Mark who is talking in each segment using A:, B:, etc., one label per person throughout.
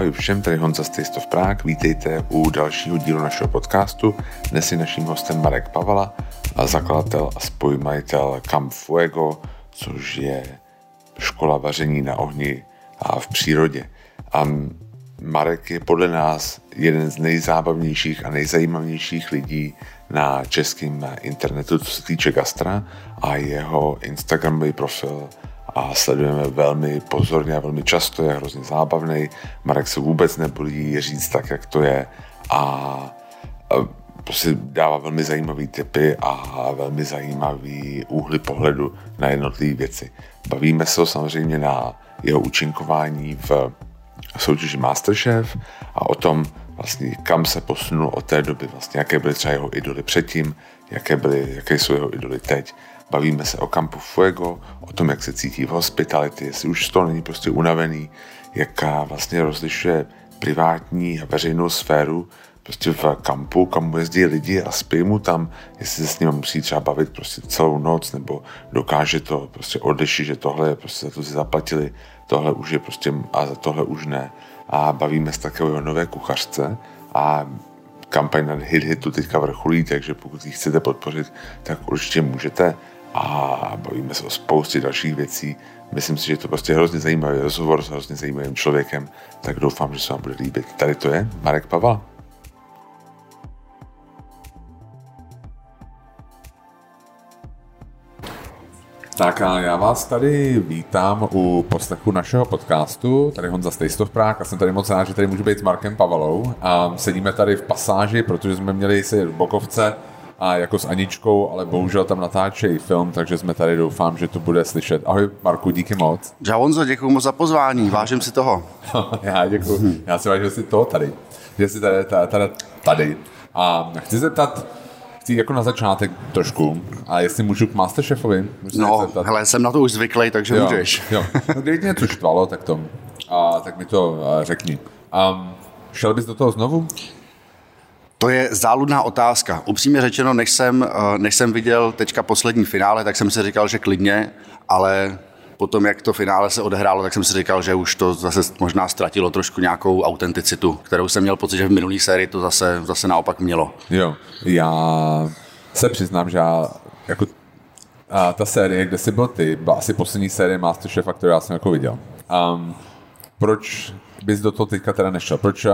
A: Ahoj všem, tady Honza of Prague. Vítejte u dalšího dílu našeho podcastu. Dnes je naším hostem Marek Pavala, zakladatel a spojmajitel Camp Fuego, což je škola vaření na ohni a v přírodě. A Marek je podle nás jeden z nejzábavnějších a nejzajímavějších lidí na českém internetu, co se týče gastra a jeho Instagramový profil a sledujeme velmi pozorně a velmi často, je hrozně zábavný. Marek se vůbec nebolí říct tak, jak to je a prostě dává velmi zajímavé typy a velmi zajímavý úhly pohledu na jednotlivé věci. Bavíme se samozřejmě na jeho účinkování v soutěži Masterchef a o tom, vlastně, kam se posunul od té doby, vlastně, jaké byly třeba jeho idoly předtím, jaké, byly, jaké jsou jeho idoly teď. Bavíme se o Campu Fuego, o tom, jak se cítí v hospitality, jestli už z toho není prostě unavený, jaká vlastně rozlišuje privátní a veřejnou sféru prostě v kampu, kam jezdí lidi a spí mu tam, jestli se s ním musí třeba bavit prostě celou noc, nebo dokáže to prostě odlišit, že tohle je prostě za to si zaplatili, tohle už je prostě a za tohle už ne. A bavíme se také o nové kuchařce a kampaň na Hit Hitu teďka vrcholí, takže pokud ji chcete podpořit, tak určitě můžete a bavíme se o spoustě dalších věcí. Myslím si, že je to prostě hrozně zajímavý rozhovor s hrozně zajímavým člověkem, tak doufám, že se vám bude líbit. Tady to je Marek Pavel. Tak a já vás tady vítám u poslechu našeho podcastu. Tady Honza Stejstov Prák a jsem tady moc rád, že tady můžu být s Markem Pavalou. A sedíme tady v pasáži, protože jsme měli si v Bokovce a jako s Aničkou, ale bohužel tam natáčejí film, takže jsme tady doufám, že to bude slyšet. Ahoj Marku, díky moc.
B: Čau Honzo, děkuji moc za pozvání, vážím si toho.
A: já děkuji, já si vážím si toho tady, že jsi tady, tady, tady. A chci zeptat, chci jako na začátek trošku, a jestli můžu k Masterchefovi?
B: No, hele, jsem na to už zvyklý, takže
A: jo,
B: můžeš.
A: Jo, no, kdyby mě to štvalo, tak to, a, tak mi to a, řekni. Um, šel bys do toho znovu?
B: To je záludná otázka. Upřímně řečeno, než jsem, eh, než jsem viděl teďka poslední finále, tak jsem si říkal, že klidně, ale potom, jak to finále se odehrálo, tak jsem si říkal, že už to zase možná ztratilo trošku nějakou autenticitu, kterou jsem měl pocit, že v minulý sérii to zase, zase naopak mělo.
A: Jo, já se přiznám, že já jako a ta série, kde jsi byl ty, byla asi poslední série Masterchefa, kterou já jsem jako viděl. Um, proč bys do toho teďka teda nešel? Proč,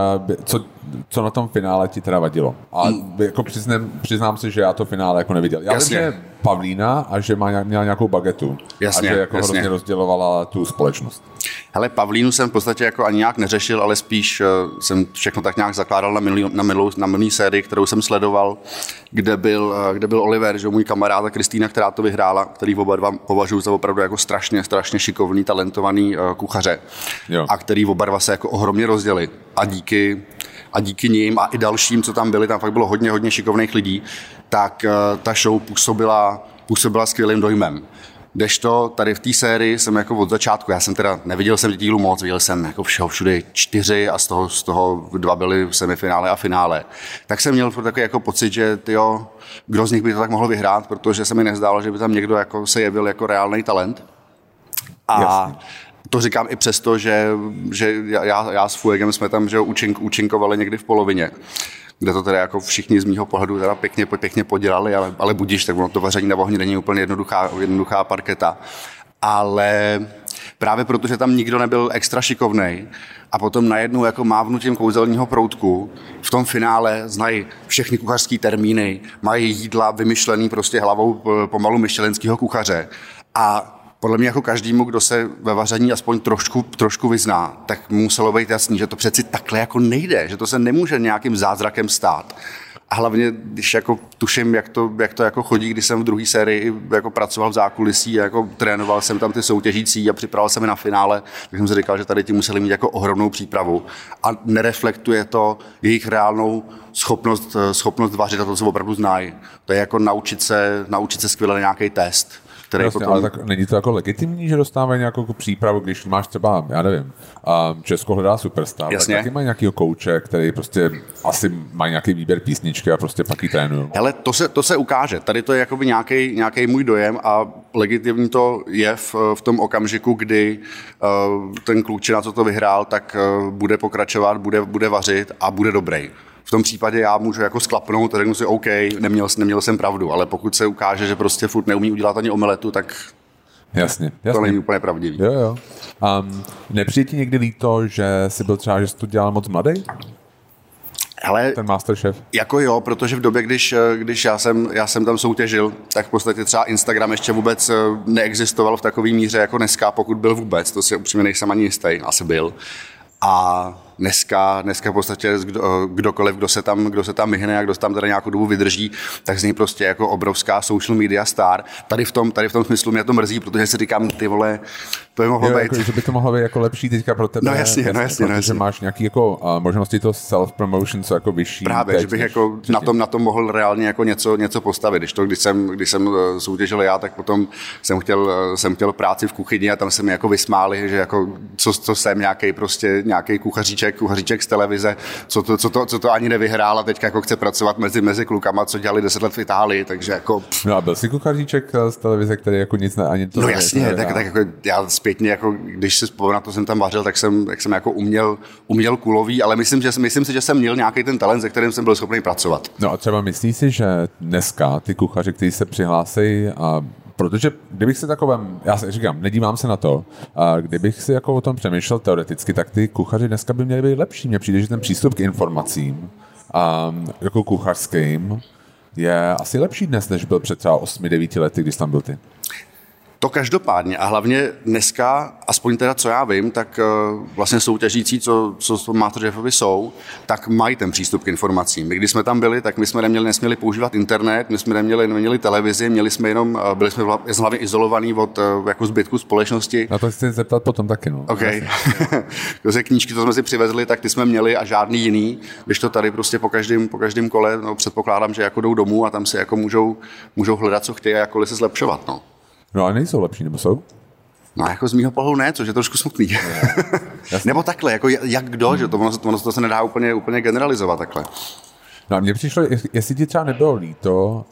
A: co, co na tom finále ti teda vadilo? A jako přiznám, přiznám se, že já to finále jako neviděl. Já
B: Jasně.
A: vím, že Pavlína a že má, měla nějakou bagetu.
B: Jasně,
A: a že jako
B: jasně.
A: hrozně rozdělovala tu společnost.
B: Hele, Pavlínu jsem v podstatě jako ani nějak neřešil, ale spíš uh, jsem všechno tak nějak zakládal na minulý, na minulý, na minulý sérii, kterou jsem sledoval, kde byl, uh, kde byl Oliver, že můj kamarád a Kristýna, která to vyhrála, který oba dva považuji za opravdu jako strašně, strašně šikovný, talentovaný uh, kuchaře.
A: Jo.
B: A který oba dva se jako ohromně rozdělili. A díky a díky nim a i dalším, co tam byli, tam fakt bylo hodně, hodně šikovných lidí, tak uh, ta show působila, působila skvělým dojmem. Kdežto tady v té sérii jsem jako od začátku, já jsem teda neviděl jsem dílu moc, viděl jsem jako všeho všude čtyři a z toho, z toho dva byly v semifinále a finále. Tak jsem měl takový jako pocit, že tyjo, kdo z nich by to tak mohl vyhrát, protože se mi nezdálo, že by tam někdo jako se jevil jako reálný talent. A
A: Jasně.
B: to říkám i přesto, že, že já, já s Fuegem jsme tam že účink, účinkovali někdy v polovině kde to teda jako všichni z mýho pohledu teda pěkně, pěkně podělali, ale, ale budíš, tak ono to vaření na ohni není úplně jednoduchá, jednoduchá parketa. Ale právě protože tam nikdo nebyl extra šikovnej a potom najednou jako mávnutím kouzelního proutku v tom finále znají všechny kuchařské termíny, mají jídla vymyšlený prostě hlavou eh, pomalu myšelenského kuchaře a podle mě jako každému, kdo se ve vaření aspoň trošku, trošku vyzná, tak muselo být jasný, že to přeci takhle jako nejde, že to se nemůže nějakým zázrakem stát. A hlavně, když jako tuším, jak to, jak to jako chodí, když jsem v druhé sérii jako pracoval v zákulisí, a jako trénoval jsem tam ty soutěžící a připravoval jsem je na finále, tak jsem si říkal, že tady ti museli mít jako ohromnou přípravu. A nereflektuje to jejich reálnou schopnost, schopnost vařit a to, co opravdu znají. To je jako naučit se, naučit se skvěle nějaký test. Který
A: Jasně,
B: potom...
A: ale tak není to jako legitimní, že dostávají nějakou jako přípravu, když máš třeba, já nevím, um, Česko hledá superstar,
B: Jasně.
A: tak taky mají nějakýho kouče, který prostě asi má nějaký výběr písničky a prostě pak ji trénují.
B: Hele, to se, to se ukáže. Tady to je jakoby nějaký, nějaký můj dojem a legitimní to je v, v tom okamžiku, kdy uh, ten klučina, co to vyhrál, tak uh, bude pokračovat, bude, bude vařit a bude dobrý. V tom případě já můžu jako sklapnout a řeknu si, OK, neměl, neměl jsem pravdu, ale pokud se ukáže, že prostě furt neumí udělat ani omeletu, tak
A: Jasně,
B: to
A: jasně.
B: není úplně pravdivý.
A: Jo, jo. Um, nepřijde ti někdy líto, že jsi byl třeba, že jsi to dělal moc mladý,
B: Hele,
A: ten Masterchef?
B: Jako jo, protože v době, když, když já, jsem, já jsem tam soutěžil, tak v podstatě třeba Instagram ještě vůbec eh, neexistoval v takové míře jako dneska, pokud byl vůbec, to si upřímně nejsem ani jistý, asi byl. A dneska, dneska v podstatě kdo, kdokoliv, kdo se, tam, kdo se tam myhne a kdo se tam teda nějakou dobu vydrží, tak z něj prostě jako obrovská social media star. Tady v tom, tady v tom smyslu mě to mrzí, protože si říkám, ty vole, to je mohlo
A: Jo,
B: být.
A: jako, že by to mohlo být jako lepší teďka pro tebe.
B: No jasně, no jasně, no
A: protože
B: jasně.
A: máš nějaký jako uh, možnosti to self-promotion, co jako vyšší.
B: Právě,
A: teď,
B: že bych
A: než
B: jako na tom, na tom mohl reálně jako něco, něco postavit. Když, to, když, jsem, když jsem eh, soutěžil já, tak potom jsem chtěl, eh, jsem chtěl práci v kuchyni a tam se mi jako vysmáli, že jako co, co jsem nějaký prostě nějaký kuchaříček, kuchaříček z televize, co to, co to, co to ani nevyhrál a teď jako chce pracovat mezi, mezi klukama, co dělali deset let v Itálii, takže jako pff,
A: No a byl jsi kuchaříček eh, z televize, který jako nic ne, ani to
B: No
A: ne-
B: jasně,
A: to
B: tak, tak jako já zpětně, jako, když si vzpomínám na to, jsem tam vařil, tak jsem, tak jsem jako uměl, uměl kulový, ale myslím, že, myslím si, že jsem měl nějaký ten talent, se kterým jsem byl schopný pracovat.
A: No a třeba myslíš si, že dneska ty kuchaři, kteří se přihlásí a Protože kdybych si takovém, já si říkám, nedívám se na to, a kdybych si jako o tom přemýšlel teoreticky, tak ty kuchaři dneska by měli být lepší. Mně přijde, že ten přístup k informacím, a, jako kuchařským, je asi lepší dnes, než byl před třeba 8-9 lety, když tam byl ty.
B: To každopádně a hlavně dneska, aspoň teda co já vím, tak eh, vlastně soutěžící, co, co Masterchefovi jsou, tak mají ten přístup k informacím. My když jsme tam byli, tak my jsme neměli, nesměli používat internet, my jsme neměli, neměli televizi, měli jsme jenom, eh, byli jsme hlavně izolovaní od eh, jako zbytku společnosti.
A: Na to chci zeptat potom taky, no.
B: OK. Vlastně knížky, co jsme si přivezli, tak ty jsme měli a žádný jiný, když to tady prostě po každém, po každém kole, no, předpokládám, že jako jdou domů a tam si jako můžou, můžou hledat, co chtějí a jakkoliv se zlepšovat. No.
A: No ale nejsou lepší, nebo jsou?
B: No jako z mýho pohledu ne, což je trošku smutný. Nebo takhle, jako jak kdo, že to, ono, ono to se nedá úplně, úplně generalizovat takhle.
A: No a mně přišlo, jest- jestli ti třeba nebylo líto,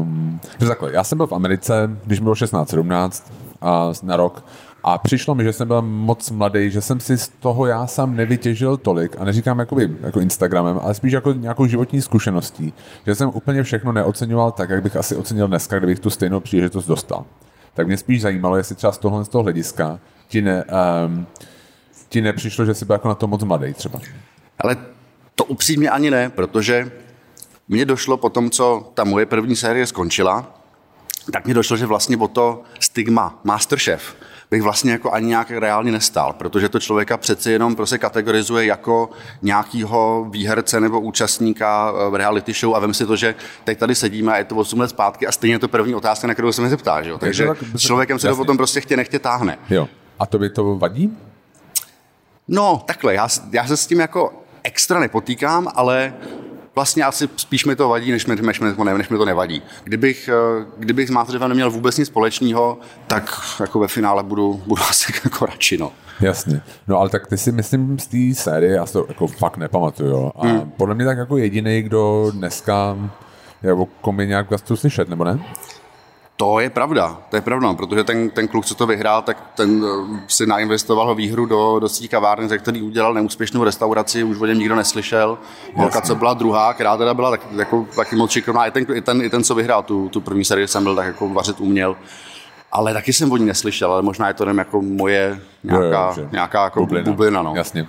A: um, že takhle, já jsem byl v Americe, když mi bylo 16-17 a na rok a přišlo mi, že jsem byl moc mladý, že jsem si z toho já sám nevytěžil tolik a neříkám jakoby, jako Instagramem, ale spíš jako nějakou životní zkušeností, že jsem úplně všechno neoceňoval tak, jak bych asi ocenil dneska, kdybych tu stejnou příležitost dostal. Tak mě spíš zajímalo, jestli třeba z tohohle z toho hlediska ti, ne, um, ti nepřišlo, že jsi byl jako na to moc mladý třeba.
B: Ale to upřímně ani ne, protože mně došlo po tom, co ta moje první série skončila, tak mi došlo, že vlastně o to stigma Masterchef bych vlastně jako ani nějak reálně nestál, protože to člověka přeci jenom prostě kategorizuje jako nějakýho výherce nebo účastníka eh, v reality show a vem si to, že teď tady sedíme a je to 8 let zpátky a stejně je to první otázka, na kterou se mi zeptá, že jo? Takže
A: tak-
B: s člověkem se to potom prostě chtě nechtě táhne.
A: Jo. A to by to vadí?
B: No, takhle, já, já se s tím jako extra nepotýkám, ale vlastně asi spíš mi to vadí, než mi, než mi, ne, než mi to nevadí. Kdybych, eh, kdybych s Masterchefem neměl vůbec nic společného, tak jako ve finále budu, budu asi jako radši, no.
A: Jasně. No ale tak ty si myslím z té série, já si to jako fakt nepamatuju, jo. A hmm. podle mě tak jako jediný, kdo dneska je o kom je nějak gastu slyšet, nebo ne?
B: To je pravda, to je pravda, protože ten, ten kluk, co to vyhrál, tak ten eh, si nainvestoval výhru do, do sítí kavárny, ze který udělal neúspěšnou restauraci, už o něm nikdo neslyšel. Holka, co byla druhá, která teda byla tak, jako, taky moc šikovná, i ten, i, ten, i ten, co vyhrál tu, tu první sérii, jsem byl tak jako vařit uměl. Ale taky jsem o ní neslyšel, ale možná je to jenom jako moje nějaká,
A: že
B: nějaká jako bublina. bublina no.
A: Jasně.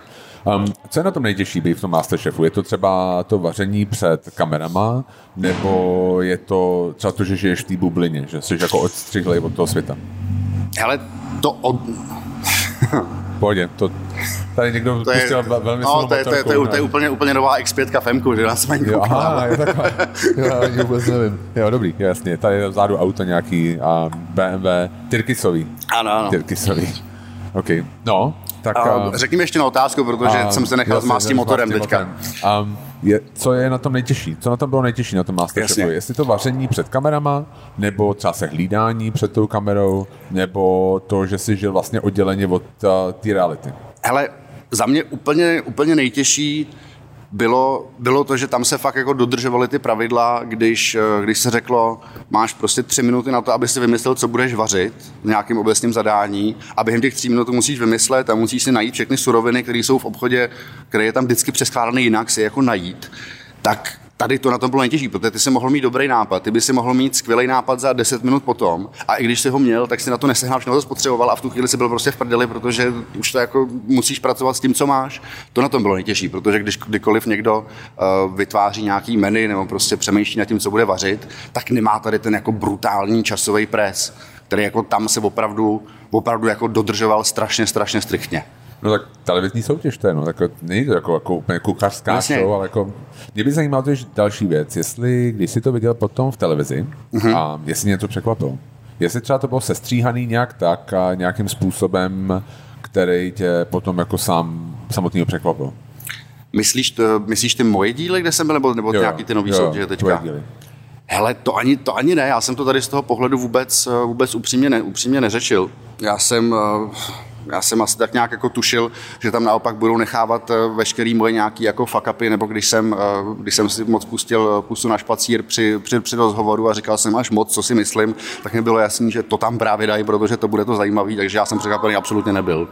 A: Um, co je na tom nejtěžší být v tom Masterchefu? Je to třeba to vaření před kamerama, nebo je to třeba to, že žiješ v té bublině, že jsi jako odstřihlej od toho světa?
B: Hele, to od,
A: Pohodě, to tady někdo
B: to je,
A: pustil velmi
B: no, to je, to je, to je, to je úplně, úplně nová X5 Femku, že nás mají
A: Jo, aha, je. Jo, já vůbec nevím. Jo, dobrý, jasně. Tady je vzadu auto nějaký a BMW Tyrkisový.
B: Ano, ano.
A: Tyrkisový. OK. No, tak...
B: A
A: um,
B: řekni mi ještě na otázku, protože
A: a-
B: jsem se nechal zmást tím motorem teďka.
A: motorem. Um, je, co je na tom nejtěžší? Co na tom bylo nejtěžší na tom Masterchefu?
B: Jasně.
A: Jestli to vaření před kamerama, nebo třeba se hlídání před tou kamerou, nebo to, že si žil vlastně odděleně od uh, té reality?
B: Hele, za mě úplně, úplně nejtěžší bylo, bylo to, že tam se fakt jako dodržovaly ty pravidla, když, eh, když se řeklo, máš prostě tři minuty na to, aby si vymyslel, co budeš vařit v nějakém obecním zadání a během těch tří minut musíš vymyslet a musíš si najít všechny suroviny, které jsou v obchodě, které je tam vždycky přeskládané jinak, si je jako najít. Tak tady to na tom bylo nejtěžší, protože ty si mohl mít dobrý nápad, ty by si mohl mít skvělý nápad za 10 minut potom a i když si ho měl, tak si na to nesehnal, všechno to spotřeboval a v tu chvíli si byl prostě v prdeli, protože už to jako musíš pracovat s tím, co máš. To na tom bylo nejtěžší, protože když kdykoliv někdo uh, vytváří nějaký menu nebo prostě přemýšlí nad tím, co bude vařit, tak nemá tady ten jako brutální časový pres, který jako tam se opravdu, opravdu jako dodržoval strašně, strašně striktně.
A: No tak televizní soutěž to je, no, tak není to jako, jako úplně kuchařská
B: Jasně.
A: show, ale jako, mě by zajímalo to další věc, jestli, když jsi to viděl potom v televizi
B: Mhm.
A: mm-hmm. a jestli něco překvapilo, jestli třeba to bylo sestříhaný nějak tak a nějakým způsobem, který tě potom jako sám samotného překvapil.
B: Myslíš, to, myslíš ty moje díly, kde jsem byl, nebo, nebo nějaký ty nový soutěže teďka?
A: díly.
B: Hele, to ani, to ani ne, já jsem to tady z toho pohledu vůbec, eh, vůbec upřímně, ne, upřímně neřešil. Já jsem, eh, já jsem asi tak nějak jako tušil, že tam naopak budou nechávat eh, veškerý moje nějaký jako fuck upy, nebo když jsem, eh, když jsem si moc pustil pusu na špacír při, při, při rozhovoru a říkal jsem až moc, co si myslím, tak mi bylo jasný, že to tam právě dají, protože to bude to zajímavý, takže já jsem překvapený absolutně nebyl.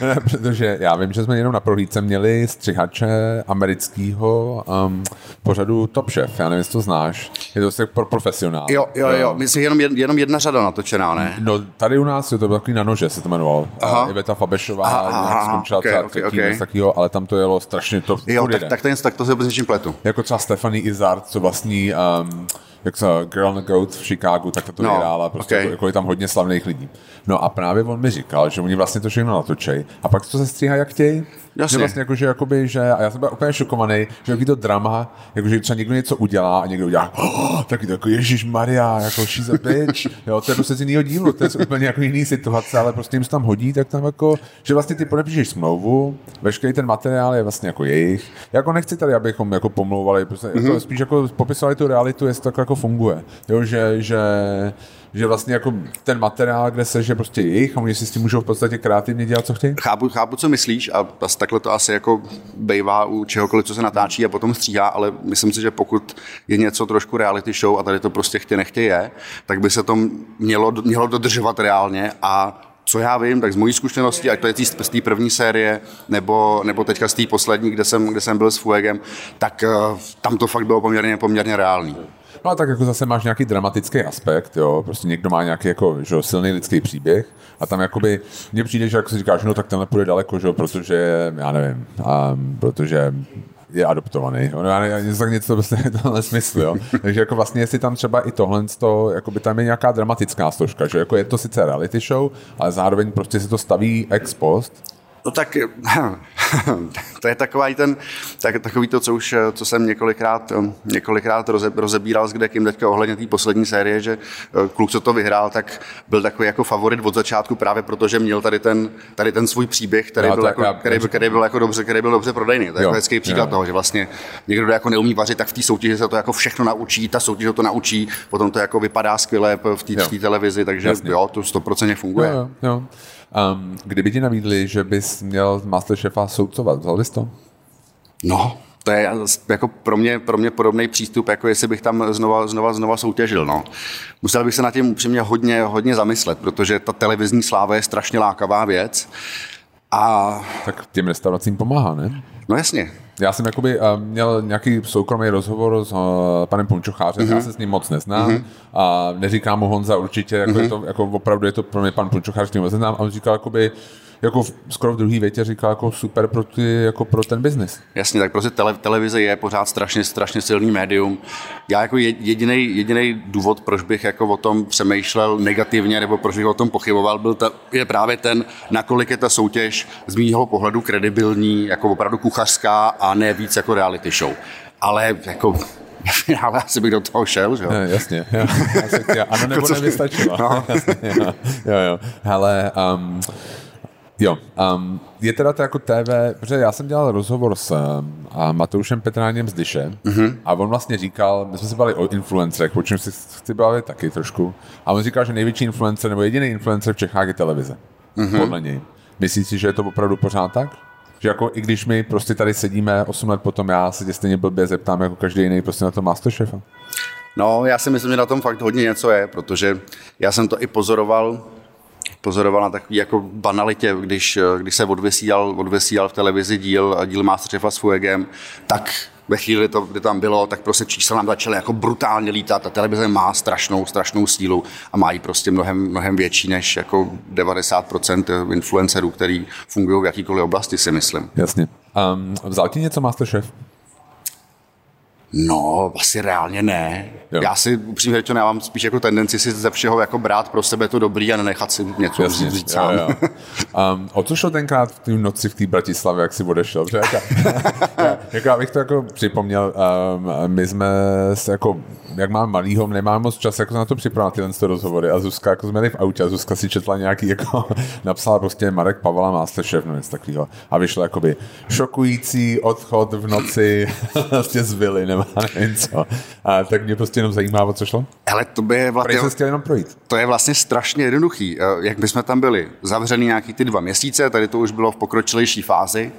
A: Ne, protože já vím, že jsme jenom na prohlídce měli střihače amerického um, pořadu Top Chef. Já nevím, jestli to znáš. Je to pro profesionál.
B: Jo, jo, jo, myslím, jenom, jenom jedna řada natočená, ne?
A: No, tady u nás je to takový na nože, se to jmenovalo.
B: Aha.
A: Iveta Fabešová
B: Aha,
A: skončila
B: okay,
A: třeba
B: okay,
A: třetí,
B: okay.
A: takového, ale tam to jelo strašně, to
B: Jo, tak, tak, ten, tak to se vůbec něčím pletu.
A: Jako třeba Stephanie Izard, co vlastní um, jak se Girl on the Goat v Chicagu, tak to
B: No,
A: no, hrála, prostě
B: okay.
A: okay. jako je tam hodně slavných lidí. No a právě on mi říkal, že oni vlastně to všechno natočej a pak to se stříhá jak chtějí.
B: Jasně.
A: Že vlastně jako, že, jakoby, že, a já jsem byl úplně šokovaný, že jaký to drama, jako, že třeba někdo něco udělá a někdo udělá, oh, taky to jako Ježíš Maria, jako she's a bitch, jo, to je prostě z jiného dílu, to je úplně jako jiný situace, ale prostě jim se tam hodí, tak tam jako, že vlastně ty podepíšeš smlouvu, veškerý ten materiál je vlastně jako jejich. Já jako nechci tady, abychom jako pomlouvali, prostě, mm-hmm. jako, spíš jako popisovali tu realitu, jestli to jako, jako funguje. Jo, že, že, že vlastně jako ten materiál, kde se, že prostě jejich a oni si s tím můžou v podstatě kreativně dělat, co chtějí.
B: Chápu, chápu, co myslíš a takhle to asi jako bejvá u čehokoliv, co se natáčí a potom stříhá, ale myslím si, že pokud je něco trošku reality show a tady to prostě chtě nechtě je, tak by se to mělo, mělo dodržovat reálně a co já vím, tak z mojí zkušenosti, ať to je z té první série, nebo, nebo teďka z té poslední, kde jsem, kde jsem byl s Fuegem, tak uh, tam to fakt bylo poměrně, poměrně reálný.
A: No a tak jako zase máš nějaký dramatický aspekt, jo, prostě někdo má nějaký jako, že jo, silný lidský příběh a tam jakoby, mně přijde, že jako si říkáš, no tak tenhle půjde daleko, že jo, protože, já nevím, um, protože je adoptovaný. Jo? No, já ne- něco tak něco prostě v tomhle smyslu, jo. Takže jako vlastně, jestli tam třeba i tohle, to, jako by tam je nějaká dramatická složka, že jako je to sice reality show, ale zároveň prostě se to staví ex post,
B: No tak to je takový ten, tak, takový to, co už, co jsem několikrát, několikrát roze, rozebíral s Kdekem teďka ohledně té poslední série, že eh, kluk, co to vyhrál, tak byl takový jako favorit od začátku právě proto, že měl tady ten, tady ten svůj příběh, který,
A: Já
B: byl, jako,
A: já-
B: který, který, byl jako dobře, který byl dobře prodejný. To je
A: Jo,
B: jako hezký příklad
A: jo.
B: toho, že vlastně někdo, kdo jako neumí vařit, tak v té soutěži se to jako všechno naučí, ta soutěž ho to naučí, potom to jako vypadá skvěle v té
A: Jo.
B: v té televizi, takže
A: Jasně.
B: jo, to stoprocentně funguje.
A: Jo, jo, jo. Um, kdyby ti nabídli, že bys měl Masterchefa soudcovat, vzal bys to?
B: No, to je jako pro mě, pro mě podobný přístup, jako jestli bych tam znova, znova, znova soutěžil. No. Musel bych se nad tím upřímně hodně, hodně zamyslet, protože ta televizní sláva je strašně lákavá věc. A
A: Tak těm restauracím pomáhá, ne?
B: no jasně,
A: Já jsem jakoby uh, měl nějaký soukromý rozhovor s uh, panem Punčochářem, mm-hmm. já se s ním moc neznám mm-hmm. a neříkám mu Honza určitě, jako, mm-hmm. je to, jako opravdu je to pro mě pan Punčochář, který moc neznám a on říkal jakoby, jako v, skoro v druhé větě říkal jako super pro, ty, jako pro ten biznis.
B: Jasně, tak prostě tele, televize je pořád strašně, strašně silný médium. Já jako jediný jediný důvod, proč bych jako o tom přemýšlel negativně nebo proč bych o tom pochyboval, byl ta, je právě ten, nakolik je ta soutěž z mýho pohledu kredibilní, jako opravdu kuchařská a ne víc jako reality show. Ale jako ale asi bych do toho šel, že jo?
A: Ne, jasně. Jo, já ano nebo
B: Co-
A: nevystačilo.
B: No.
A: Jasně, jo, jo, jo. Hele, um, Jo, um, je teda to jako TV, protože já jsem dělal rozhovor s um, Matoušem Petráněm z Dyše mm-hmm. a on vlastně říkal, my jsme se bavili o influencerech, o čem si chci bavit taky trošku, a on říkal, že největší influencer nebo jediný influencer v Čechách je televize, mm-hmm. podle něj. Myslíš si, že je to opravdu pořád tak? Že jako i když my prostě tady sedíme 8 let potom, já se tě stejně blbě zeptám jako každý jiný prostě na to Masterchefa?
B: No, já si myslím, že na tom fakt hodně něco je, protože já jsem to i pozoroval pozoroval na takový jako banalitě, když, když se odvysílal, odvysílal v televizi díl, díl Masterchefa s Fuegem, tak ve chvíli, to, kdy tam bylo, tak prostě čísla nám začaly jako brutálně lítat. Ta televize má strašnou, strašnou sílu a má ji prostě mnohem, mnohem větší než jako 90% influencerů, který fungují v jakýkoliv oblasti, si myslím.
A: Jasně. Um, vzal ti něco Masterchef?
B: No, asi reálně ne. Jo. Já si upřímně řečeno, já mám spíš jako tendenci si ze všeho jako brát pro sebe to dobrý a nenechat si něco Jasně, říct sám. Jo, jo.
A: Um, o co šlo tenkrát v té noci v té Bratislavě, jak si odešel? Že? Jako, abych to jako připomněl, um, my jsme se jako, jak mám malýho, nemám moc čas jako na to připravit tyhle rozhovory a Zuzka, jako jsme v autě a Zuzka si četla nějaký, jako napsala prostě Marek Pavala Masterchef, no něco takového. A vyšlo jakoby šokující odchod v noci prostě z vily, nebo nevím co. A tak mě prostě jenom zajímá, o co šlo.
B: Ale to by je vlastně...
A: jenom projít.
B: To je vlastně strašně jednoduchý. Eh, jak bychom tam byli zavřený nějaký ty dva měsíce, tady to už bylo v pokročilejší fázi,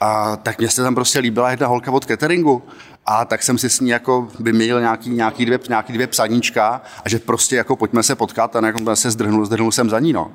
B: a tak mě se tam prostě líbila jedna holka od cateringu a tak jsem si s ní jako vyměnil nějaký, nějaký, dvě, nějaký dvě psaníčka a že prostě jako pojďme se potkat a jako se zdrhnul, zdrhnul jsem za ní, no.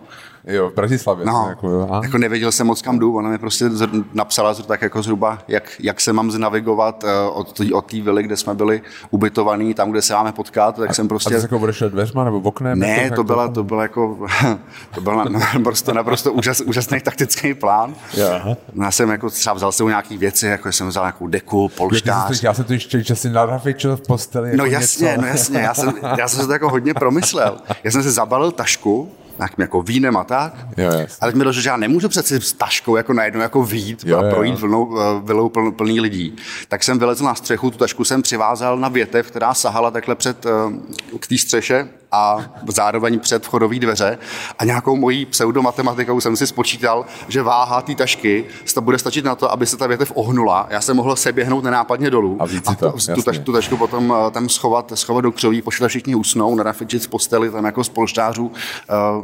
A: Jo, v Bratislavě.
B: No, jako, jo. A? jako nevěděl jsem moc kam jdu, ona mi prostě napsala tak jako zhruba, jak, jak se mám znavigovat uh, od té od vily, kde jsme byli ubytovaní, tam, kde se máme potkat, tak a, jsem prostě...
A: A ty jsi jako odešel dveřma nebo oknem?
B: Ne, jako, to, byla, to byla jako, to byl naprosto, naprosto úžas, úžasný taktický plán. Jo, Já jsem jako třeba vzal se nějaký věci, jako jsem vzal nějakou deku, polštář.
A: Já jsem to ještě, si narafičil v posteli.
B: Jako no jasně, něco. no jasně, já jsem, já jsem se to jako hodně promyslel. Já jsem si zabalil tašku, nějakým jako vínem a tak. Jo, ale mi došlo, že já nemůžu přeci s taškou jako najednou jako výjít jo, a projít vlnou, eh, vilou pln, plný lidí. Tak jsem vylezl na střechu, tu tašku jsem přivázal na větev, která sahala takhle před eh, k té střeše a zároveň před vchodové dveře a nějakou mojí pseudomatematikou jsem si spočítal, že váha té tašky to bude stačit na to, aby se ta větev ohnula. Já jsem mohl seběhnout nenápadně dolů
A: a, a to,
B: tu, taš, tu tašku potom eh, tam schovat, schovat do křoví, pošle všichni usnou, narafičit z posteli tam jako z polštářů uh,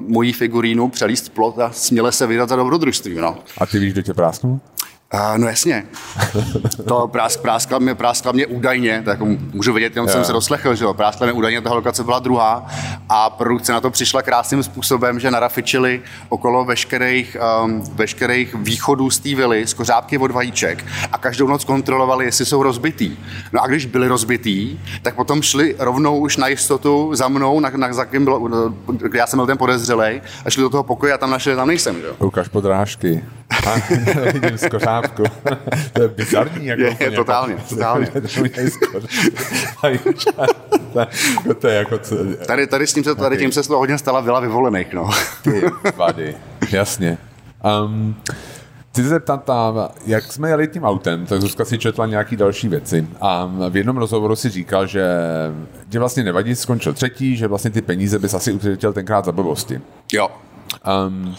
B: mojí figurínu, přelíst plot a směle se vydat za dobrodružství. No.
A: A ty víš, kdo tě prásknul?
B: No jasně. To prásk, práskla, mě, práskla mě údajně, tak jako můžu vědět, jenom yeah. jsem se doslechl, že jo, práskla mě údajně, ta lokace byla druhá a produkce na to přišla krásným způsobem, že narafičili okolo veškerých, um, veškerých východů z té vily z kořápky od vajíček a každou noc kontrolovali, jestli jsou rozbitý. No a když byli rozbitý, tak potom šli rovnou už na jistotu za mnou, na, na, za kým bylo, já jsem byl ten podezřelej, a šli do toho pokoje a tam našli, tam nejsem. Že?
A: Ukaž podrážky. vidím z kořápku. to je bizarní. Jako
B: je, je totálně, jako, totálně.
A: to je jako...
B: Tady, tady, s tím se, tady tím se to hodně stala vila vyvolených, no.
A: Ty vady, jasně. Um, Chci se zeptat, jak jsme jeli tím autem, tak Zuzka si četla nějaký další věci a v jednom rozhovoru si říkal, že tě vlastně nevadí, skončil třetí, že vlastně ty peníze bys asi utratil tenkrát za blbosti.
B: Jo.
A: Um,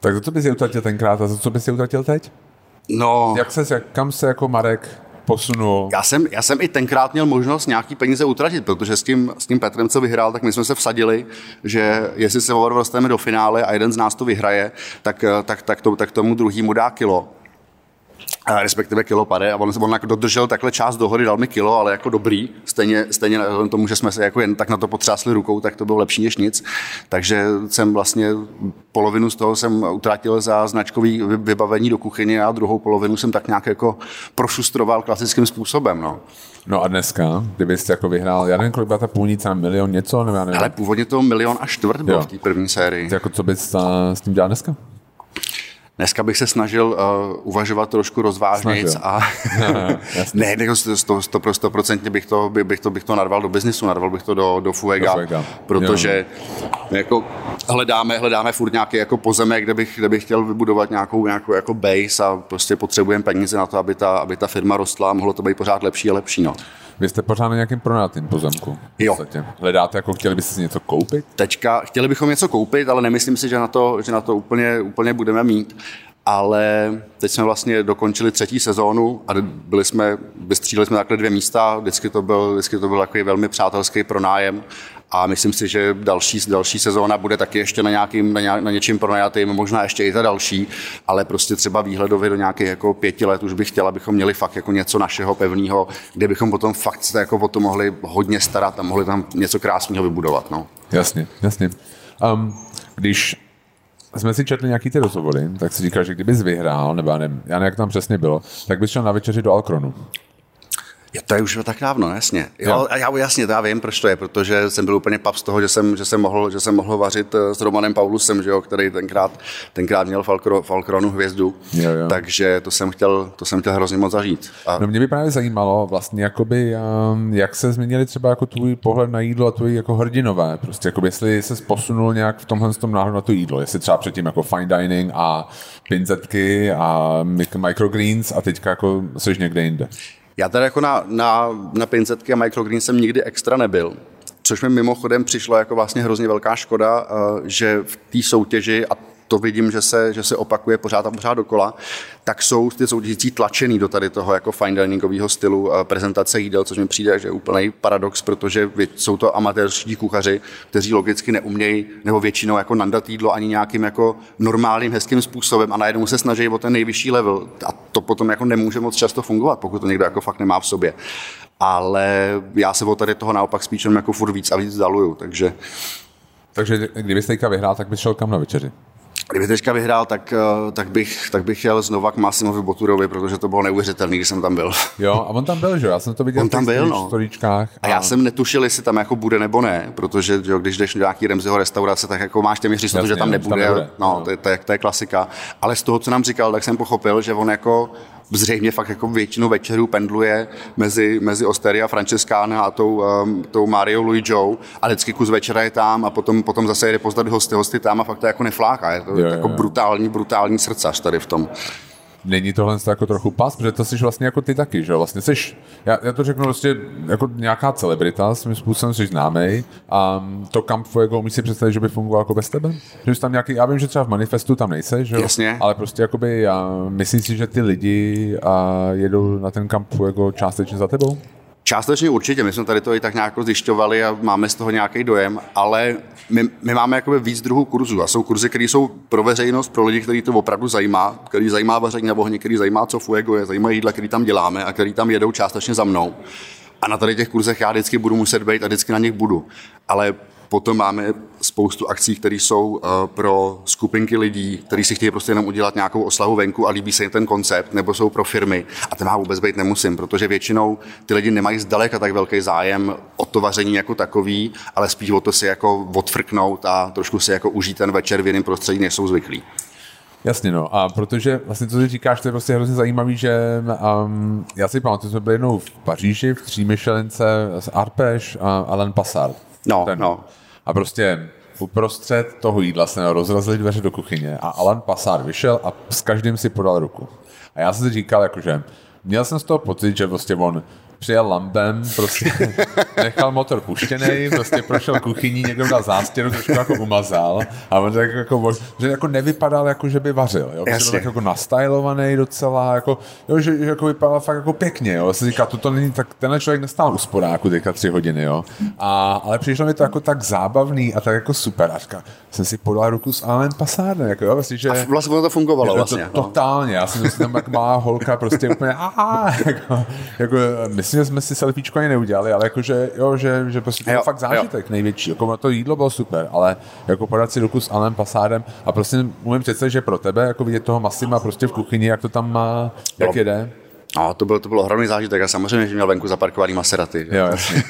A: tak za co bys je utratil tenkrát a za co bys je utratil teď?
B: No.
A: Jak se, jak, kam se jako Marek posunul?
B: Já jsem, já jsem i tenkrát měl možnost nějaký peníze utratit, protože s tím, s tím Petrem, co vyhrál, tak my jsme se vsadili, že jestli se oba dostaneme do finále a jeden z nás to vyhraje, tak, tak, tak, to, tak tomu druhýmu dá kilo respektive kilo pade a on, on jako dodržel takhle část dohody, dal mi kilo, ale jako dobrý, stejně, stejně tomu, že jsme se jako jen tak na to potřásli rukou, tak to bylo lepší než nic, takže jsem vlastně polovinu z toho jsem utratil za značkový vybavení do kuchyně a druhou polovinu jsem tak nějak jako prošustroval klasickým způsobem, no.
A: No a dneska, kdybyste jako vyhrál, já nevím, kolik byla ta půlnice, milion něco, nebo já nevím.
B: Ale původně to milion a čtvrt bylo jo. v té první sérii.
A: Jako co bys s tím dělal dneska?
B: Dneska bych se snažil uh, uvažovat trošku rozvážněji a ne, ne, sto, sto, sto, procentně bych to, by, bych, to, bych to narval do biznisu, narval bych to do, do Fuega, do Fuega. protože jo. jako hledáme, hledáme furt nějaký jako pozemek, kde bych, kde bych chtěl vybudovat nějakou, nějakou jako base a prostě potřebujeme peníze na to, aby ta, aby ta firma rostla a mohlo to být pořád lepší a lepší. No.
A: Vy jste pořád na nějakém pronátým pozemku.
B: Jo.
A: Hledáte, jako chtěli byste si něco koupit?
B: Teďka chtěli bychom něco koupit, ale nemyslím si, že na to, že na to úplně, úplně budeme mít ale teď jsme vlastně dokončili třetí sezónu a byli jsme, vystřídali jsme takhle dvě místa, vždycky to byl, vždycky to byl takový velmi přátelský pronájem a myslím si, že další, další sezóna bude taky ještě na, nějakým, na, ně, na něčím pronajatým, možná ještě i ta další, ale prostě třeba výhledově do nějakých jako pěti let už bych chtěla, abychom měli fakt jako něco našeho pevného, kde bychom potom fakt se jako o to mohli hodně starat a mohli tam něco krásného vybudovat. No.
A: Jasně, jasně. Um, když jsme si četli nějaký ty rozhovory, tak si říkal, že kdybys vyhrál, nebo já nevím, já nevím, jak tam přesně bylo, tak bys šel na večeři do Alkronu.
B: Jo, to je už tak dávno, jasně. Jo, jo. Já jasně, to já vím, proč to je, protože jsem byl úplně pav z toho, že jsem, že jsem, mohl, že jsem mohl vařit eh, s Romanem Paulusem, že jo, který tenkrát, tenkrát měl Falkro, Falkronu hvězdu, jo, jo. takže to jsem, chtěl, to jsem chtěl hrozně moc zažít.
A: A... No mě by právě zajímalo vlastně, jakoby, um, jak se změnili třeba jako tvůj pohled na jídlo a tvůj jako hrdinové, prostě jakoby, jestli se posunul nějak v tomhle tom náhodou na to jídlo, jestli třeba předtím jako fine dining a pinzetky a microgreens a teďka jako jsi někde jinde.
B: Já tady jako na, na, na pinzetky a microgreen jsem nikdy extra nebyl, což mi mimochodem přišlo jako vlastně hrozně velká škoda, eh, že v té soutěži, a to vidím, že se, že se opakuje pořád a pořád dokola, tak jsou ty soutěžící tlačený do tady toho jako fine diningového stylu eh, prezentace jídel, což mi přijde, že je úplný paradox, protože jsou to amatérští kuchaři, kteří logicky neumějí nebo většinou jako nandat jídlo ani nějakým jako normálním, hezkým způsobem a najednou se snaží o ten nejvyšší level a to potom jako nemůže moc často fungovat, pokud to někdo jako fakt nemá v sobě. Ale já se o tady toho naopak spíš jako furt víc a víc vzdaluju, takže
A: takže kdybyste teďka vyhrál, tak bys šel kam na večeři?
B: Kdyby teďka vyhrál, tak, eh, tak, bych, tak bych jel znova k Massimovi Boturovi, protože to bylo neuvěřitelné, když jsem tam byl.
A: Jo, a on tam byl, že? Já jsem to viděl
B: on tam byl, no.
A: A...
B: a... já jsem netušil, jestli tam jako bude nebo ne, protože jo, když jdeš do nějaký Remziho restaurace, tak jako máš téměř jistotu, že tam nebude. Tam nebude. No, no. To, je, to, je, to je klasika. Ale z toho, co nám říkal, tak jsem pochopil, že on jako zřejmě fakt jako většinu večerů pendluje mezi, mezi Osteria Francescana a tou, um, tou Mario Luigou a vždycky kus večera je tam a potom, potom zase jde pozdat hosty, hosty tam a fakt to jako nefláká. Je to jo, jako jo. brutální, brutální srdcař tady v tom
A: není tohle jako trochu pas, protože to jsi vlastně jako ty taky, že vlastně jsi, já, já to řeknu prostě jako nějaká celebrita, svým způsobem jsi známý a to Camp Fuego umíš si představit, že by fungoval jako bez tebe? Že jsi tam nějaký, já vím, že třeba v manifestu tam nejseš, že
B: Jasně.
A: ale prostě jakoby já myslím si, že ty lidi a jedou na ten Camp Fuego částečně za tebou?
B: Částečně určitě, my jsme tady to i tak nějak zjišťovali a máme z toho nějaký dojem, ale my, my máme jakoby víc druhů kurzů a jsou kurzy, které jsou pro veřejnost, pro lidi, kteří to opravdu zajímá, který zajímá vaření na ohni, který zajímá, co Fuego je, zajímá jídla, který tam děláme a který tam jedou částečně za mnou. A na tady těch kurzech já vždycky budu muset být a vždycky na nich budu. Ale Potom máme spoustu akcí, které jsou eh, pro skupinky lidí, kteří si chtějí prostě jenom udělat nějakou oslavu venku a líbí se jim ten koncept, nebo jsou pro firmy. A ten má vůbec být nemusím, protože většinou ty lidi nemají zdaleka tak velký zájem o to vaření jako takový, ale spíš o to si jako odfrknout a trošku si jako užít ten večer v jiném prostředí, než jsou zvyklí.
A: Jasně, no. A protože vlastně to, co říkáš, to je prostě hrozně zajímavý, že um, já si pamatuju, jsme byli jednou v Paříži v třímyšlence s Arpeš a Alain Passard.
B: No, ten, no.
A: A prostě uprostřed toho jídla se rozrazili dveře do kuchyně a Alan Passard vyšel a s každým si podal ruku. A já jsem si říkal, jakože měl jsem z toho pocit, že prostě on přijel lambem, prostě nechal motor puštěný, prostě prošel kuchyní, někdo dal zástěru, trošku jako umazal a on tak jako, že jako nevypadal jako, že by vařil, jo? Byl tak jako nastylovaný docela, jako, jo, že, že jako vypadal fakt jako pěkně, jo? Se říká, toto není, tak tenhle člověk nestál u sporáku teďka tři hodiny, jo? A, ale přišlo mi to jako tak zábavný a tak jako super. A říká, jsem si podal ruku s Alain Passardem, jako jo, vlastně, že... A
B: vlastně to fungovalo vlastně.
A: To, totálně, já jsem tam jak má holka prostě úplně, aha, jako, jako myslím, že jsme si selfiečko ani neudělali, ale jakože, jo, že, že prostě to jo, fakt zážitek jo. největší. Jako to jídlo bylo super, ale jako podat si ruku s Alanem Pasádem a prostě umím představit, že pro tebe, jako vidět toho Massima prostě v kuchyni, jak to tam má, jak jede.
B: No, to byl, to byl ohromný zážitek a samozřejmě, že měl venku zaparkovaný Maseraty.
A: Jo, jasně.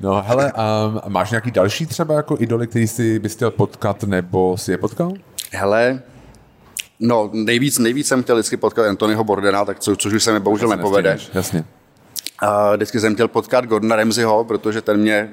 A: No hele, um, máš nějaký další třeba jako idoly, který si bys chtěl potkat nebo si je potkal?
B: Hele, No, nejvíc, nejvíc jsem chtěl vždycky potkat Anthonyho Bordena, tak co, což už se mi bohužel nepovede.
A: Jasně.
B: A vždycky jsem chtěl potkat Gordona Ramseyho, protože ten mě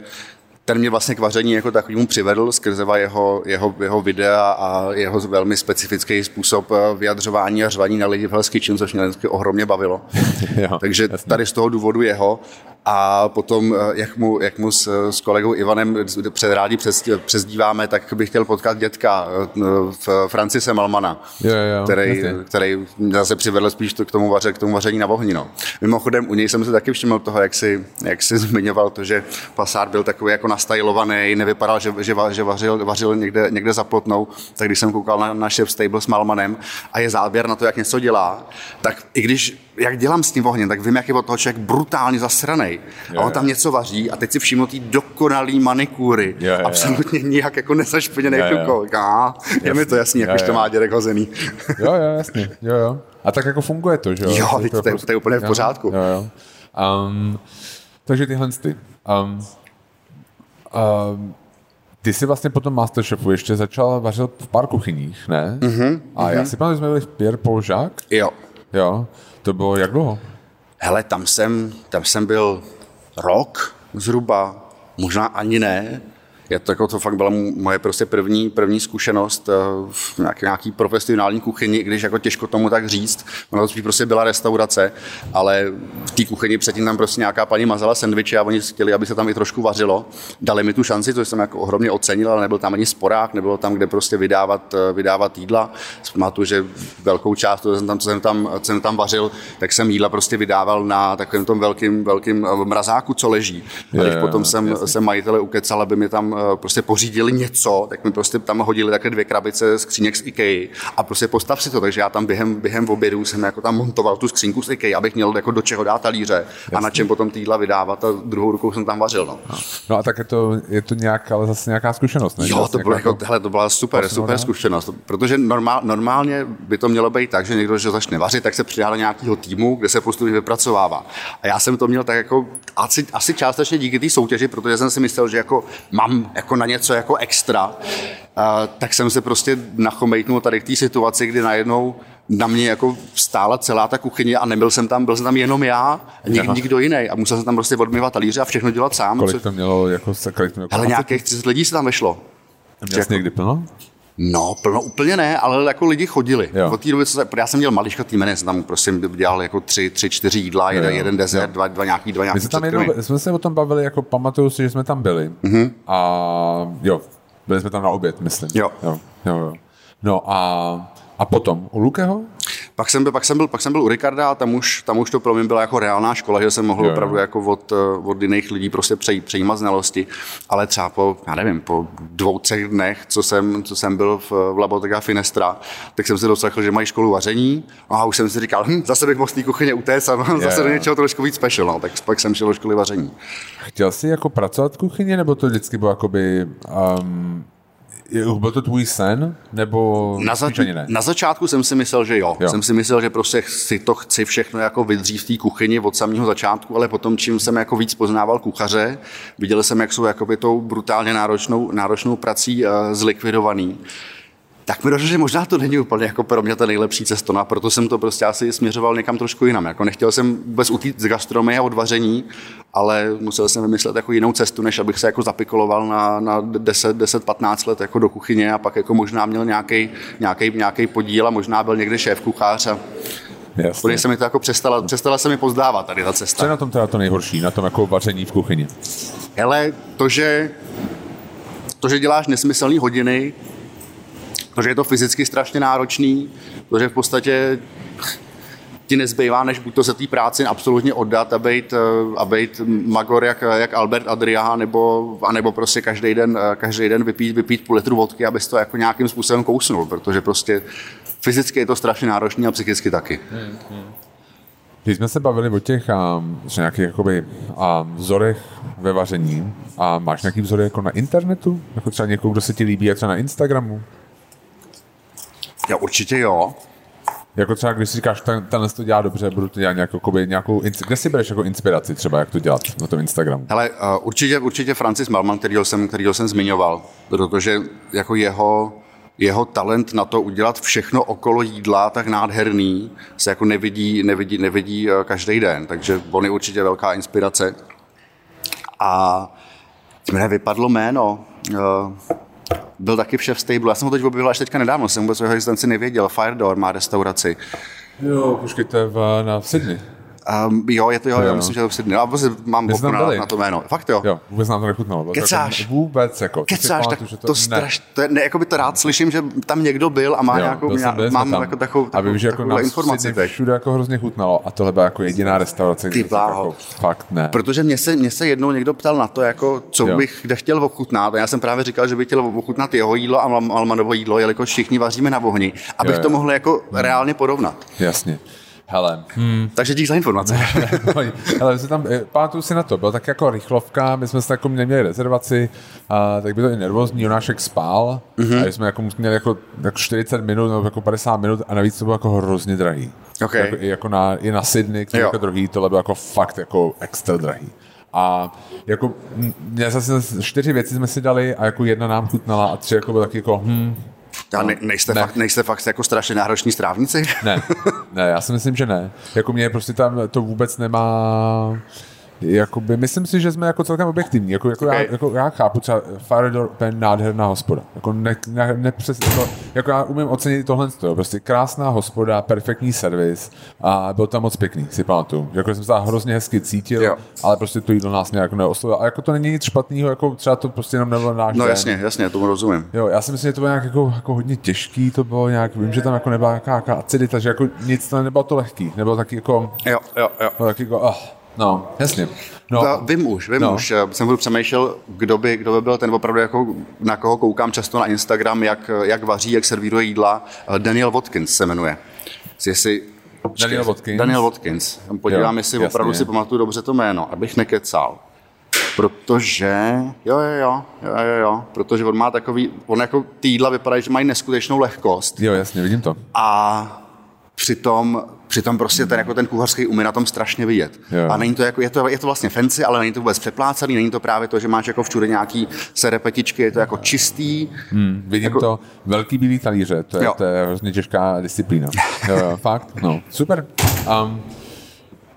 B: ten mě vlastně k vaření jako takovému přivedl skrze jeho, jeho, jeho videa a jeho velmi specifický způsob eh, vyjadřování a řvaní na lidi v Hell's Kitchen, což mě vždycky ohromně bavilo. jo, Takže jasný. tady z toho důvodu jeho a potom, eh, jak mu, jak mu s, s kolegou Ivanem před rádi přes, přezdíváme, tak bych chtěl potkat dětka eh, v Francise Malmana,
A: jo, jo,
B: který, který zase přivedl spíš to k tomu, vaře, k tomu vaření na vohni. No. Mimochodem, u něj jsem se taky všiml toho, jak si, jak si zmiňoval to, že Pasár byl takový jako nastajlovaný, nevypadal, že, že, že vařil, vařil někde, někde za plotnou, tak když jsem koukal na, na Chef Stable s Malmanem a je záběr na to, jak něco dělá, tak i když jak dělám s tím ohněm, tak vím, jak je od toho člověk brutálně zasranej. A on tam něco vaří a teď si všiml ty dokonalý manikúry. Je, je, Absolutně je. nijak jako nezašpiněný rukou. Je mi to jasný, jak už to má dědek hozený.
A: jo, jo, jasně. Jo, jo. A tak jako funguje to, že jo?
B: Jo, to, to, to, je, to je úplně v pořádku.
A: Jo, jo. Um, takže tyhle ty. Um, um, ty jsi vlastně potom Masterchefu ještě začal vařit v pár kuchyních, ne?
B: Mm-hmm,
A: a mm-hmm. já si pamatuju, že jsme byli v Pierre Paul Jacques.
B: Jo.
A: Jo. To bylo jak dlouho?
B: Hele, tam jsem, tam jsem byl rok zhruba, možná ani ne je to, jako, to fakt byla moje prostě první, první zkušenost eh, v nějaký, nějaký profesionální kuchyni, když jako těžko tomu tak říct. Ona to prostě byla restaurace, ale v té kuchyni předtím tam prostě nějaká paní mazala sendviče a oni chtěli, aby se tam i trošku vařilo. Dali mi tu šanci, což jsem jako ohromně ocenil, ale nebyl tam ani sporák, nebylo tam kde prostě vydávat, eh, vydávat jídla. Pamatuju, že velkou část, co jsem tam, co jsem tam, co jsem tam vařil, tak jsem jídla prostě vydával na takovém tom velkým, velkým eh, mrazáku, co leží. A když potom jsem, jsem majitele ukecal, aby mi tam prostě pořídili něco, tak mi prostě tam hodili také dvě krabice skříněk z IKEA a prostě postav si to, takže já tam během, během obědu jsem jako tam montoval tu skřínku z IKEA, abych měl jako do čeho dát talíře Jasný. a na čem potom týdla vydávat a druhou rukou jsem tam vařil. No,
A: no a tak je to, je to nějak, ale zase nějaká zkušenost, ne?
B: Jo, to, bylo jako, hele, to byla super, super zkušenost, protože normál, normálně by to mělo být tak, že někdo, že začne vařit, tak se přidá do nějakého týmu, kde se postupně vypracovává. A já jsem to měl tak jako asi, asi částečně díky té soutěži, protože jsem si myslel, že jako mám jako na něco jako extra, tak jsem se prostě nachomejtnul tady k té situaci, kdy najednou na mě jako stála celá ta kuchyně a nebyl jsem tam, byl jsem tam jenom já, nik, nikdo jiný a musel jsem tam prostě odmývat talíře a všechno dělat sám.
A: Kolik co... to mělo jako, kolik to mělo
B: Ale nějakých 30 lidí se tam vešlo.
A: Měl jsi někdy plno?
B: No, plno úplně ne, ale jako lidi chodili. Jo. Od té doby, co já jsem měl maličkatý jméno, jsem tam prostě dělal jako tři, tři čtyři jídla, jeden, jeden dezert, dva, dva nějaký, dva nějaký
A: My jsme, tam jednou, jsme se o tom bavili, jako pamatuju si, že jsme tam byli.
B: Mm-hmm.
A: A jo, byli jsme tam na oběd, myslím.
B: Jo.
A: jo, jo, jo. No a, a potom u Lukeho?
B: Pak jsem, byl, pak, jsem byl, pak jsem byl u Ricarda a tam už, tam už to pro mě byla jako reálná škola, že jsem mohl jo. opravdu jako od, od jiných lidí prostě přejít, přejímat znalosti, ale třeba po, já nevím, po dvou, třech dnech, co jsem, co jsem byl v, v Labotega Finestra, tak jsem si doslechl, že mají školu vaření a už jsem si říkal, hm, zase bych mohl z té kuchyně utéct a no, zase do něčeho trošku víc special, no, tak pak jsem šel do školy vaření.
A: Chtěl jsi jako pracovat v kuchyni, nebo to vždycky bylo jakoby um, byl to tvůj sen, nebo
B: na, za,
A: ne?
B: na začátku jsem si myslel, že jo. jo. Jsem si myslel, že prostě si to chci všechno jako vydřít v té kuchyni od samého začátku, ale potom, čím jsem jako víc poznával kuchaře, viděl jsem, jak jsou jakoby tou brutálně náročnou, náročnou prací uh, zlikvidovaný tak mi došlo, že možná to není úplně jako pro mě ta nejlepší cesta, no a proto jsem to prostě asi směřoval někam trošku jinam. Jako nechtěl jsem vůbec utít z gastronomie a odvaření, ale musel jsem vymyslet jako jinou cestu, než abych se jako zapikoloval na, na 10-15 let jako do kuchyně a pak jako možná měl nějaký, nějaký, nějaký podíl a možná byl někde šéf kuchář a Jasně. se mi to jako přestala, přestala se mi pozdávat tady ta cesta.
A: Co je na tom teda to nejhorší, na tom jako vaření v kuchyni?
B: Hele, to, že, to, že děláš nesmyslné hodiny, protože je to fyzicky strašně náročný, protože v podstatě ti nezbývá, než buď to se té práci absolutně oddat a být, eh, a být magor jak, jak Albert Adria, nebo, anebo prostě každý den, eh, každý den vypít, vypít půl litru vodky, abys to jako nějakým způsobem kousnul, protože prostě fyzicky je to strašně náročné a psychicky taky.
A: Když jsme se bavili o těch um, nějakých jakoby, um, vzorech ve vaření, a máš nějaký vzory jako na internetu? Jako třeba někoho, kdo se ti líbí, a třeba na Instagramu?
B: Já určitě jo.
A: Jako třeba, když si říkáš, ten, tenhle to dělá dobře, budu to dělat nějakou, jakoby, nějakou, kde si bereš jako inspiraci třeba, jak to dělat na tom Instagramu?
B: Hele, uh, určitě, určitě Francis Malman, kterýho jsem, kterýho jsem zmiňoval, protože jako jeho, jeho talent na to udělat všechno okolo jídla tak nádherný se jako nevidí, nevidí, nevidí uh, každý den, takže on je určitě velká inspirace. A Teď mi nevypadlo jméno. Uh, byl taky v Stable. Já jsem ho teď objevil až teďka nedávno, jsem vůbec o jeho existenci nevěděl. Firedoor má restauraci.
A: Jo, počkej, to je v, na Sydney.
B: Um, jo, je to jo, jo. já myslím, že to Sydney. No, prostě mám
A: tam
B: na, na to jméno. Fakt jo.
A: Jo, vůbec nám to nechutnalo.
B: Kecáš.
A: Jako, vůbec, jako.
B: Kecáš, tak to, to, straš, to je, ne, jako by to rád slyším, že tam někdo byl a má
A: Jo,
B: nějakou,
A: jsme
B: mám
A: tam.
B: jako takovou,
A: a
B: takovou,
A: vím, že jako
B: takovou informaci teď.
A: všude jako hrozně chutnalo a tohle byla jako jediná restaurace,
B: Ty
A: jsem
B: bláho.
A: jako, fakt ne.
B: Protože mě se, mě se jednou někdo ptal na to, jako, co
A: Jo.
B: bych kde chtěl ochutnat. A já jsem právě říkal, že bych chtěl ochutnat jeho jídlo a Almanovo jídlo, jelikož všichni vaříme na ohni, abych to mohl jako reálně porovnat.
A: Jasně. Hele, hm,
B: Takže dík za informace.
A: ale se tam, eh, pamatuju si na to, byl tak jako rychlovka, my jsme se jako neměli rezervaci, a tak bylo i nervózní, Jonášek spál
B: Mhm.
A: a my jsme jako měli jako, jako 40 minut nebo jako 50 minut a navíc to bylo jako hrozně drahý.
B: Ok.
A: Jako, i jako na, i na Sydney, který jako druhý, tohle bylo jako fakt jako extra drahý. A jako, m, mě zase čtyři věci jsme si dali a jako jedna nám chutnala a tři jako bylo taky jako, hm,
B: A ne, nejste,
A: Ne.
B: Fakt, nejste fakt jako strašně nároční strávníci?
A: Ne, ne, já si myslím, že ne. Jako mě prostě tam to vůbec nemá... Jakoby, myslím si, že jsme jako celkem objektivní. Jako, jako,
B: Ok.
A: já, jako já chápu třeba Farador, to je nádherná hospoda. Jako, ne, ne, nepřes, jako, jako já umím ocenit tohle. jo. Prostě krásná hospoda, perfektní servis a byl tam moc pěkný, si pamatuju. Jako jsem se hrozně hezky cítil,
B: Jo.
A: ale prostě to jídlo nás nějak neoslovilo. A jako to není nic špatného, jako třeba to prostě jenom nebylo náš
B: No
A: den.
B: jasně, jasně, tomu rozumím.
A: Jo, já si myslím, že to bylo nějak jako, jako hodně těžký, to bylo nějak, vím, že tam jako nebyla nějaká, acidita, že jako nic, nebylo to lehký, nebylo taky jako,
B: Jo, jo, jo.
A: bylo taky jako, oh, no, jasně. No,
B: No, vím už, vím
A: No.
B: už. Jsem budu přemýšlel, kdo by, kdo by byl ten opravdu, jako, na koho koukám často na Instagram, jak, jak vaří, jak servíruje jídla. Daniel Watkins se jmenuje. Jestli,
A: Daniel Watkins?
B: Daniel Watkins. Podívám,
A: Jo,
B: jestli
A: jasně.
B: opravdu si pamatuju dobře to jméno, abych nekecal. Protože, jo, jo, jo, jo, jo, jo, protože on má takový, on jako ty jídla vypadají, že mají neskutečnou lehkost
A: jo, jasně, vidím to.
B: a přitom, přitom prostě ten, jako ten kuchařský umí na tom strašně vidět.
A: Jo.
B: A není to, jako, je, to, je to vlastně fancy, ale není to vůbec přeplácaný, není to právě to, že máš jako všude nějaký serepetičky, je to jako čistý.
A: Hmm, vidím
B: Jako-
A: to, velký bílý talíře, to je,
B: Jo.
A: to je hrozně těžká disciplína. Jo, jo, fakt, no, super. Um,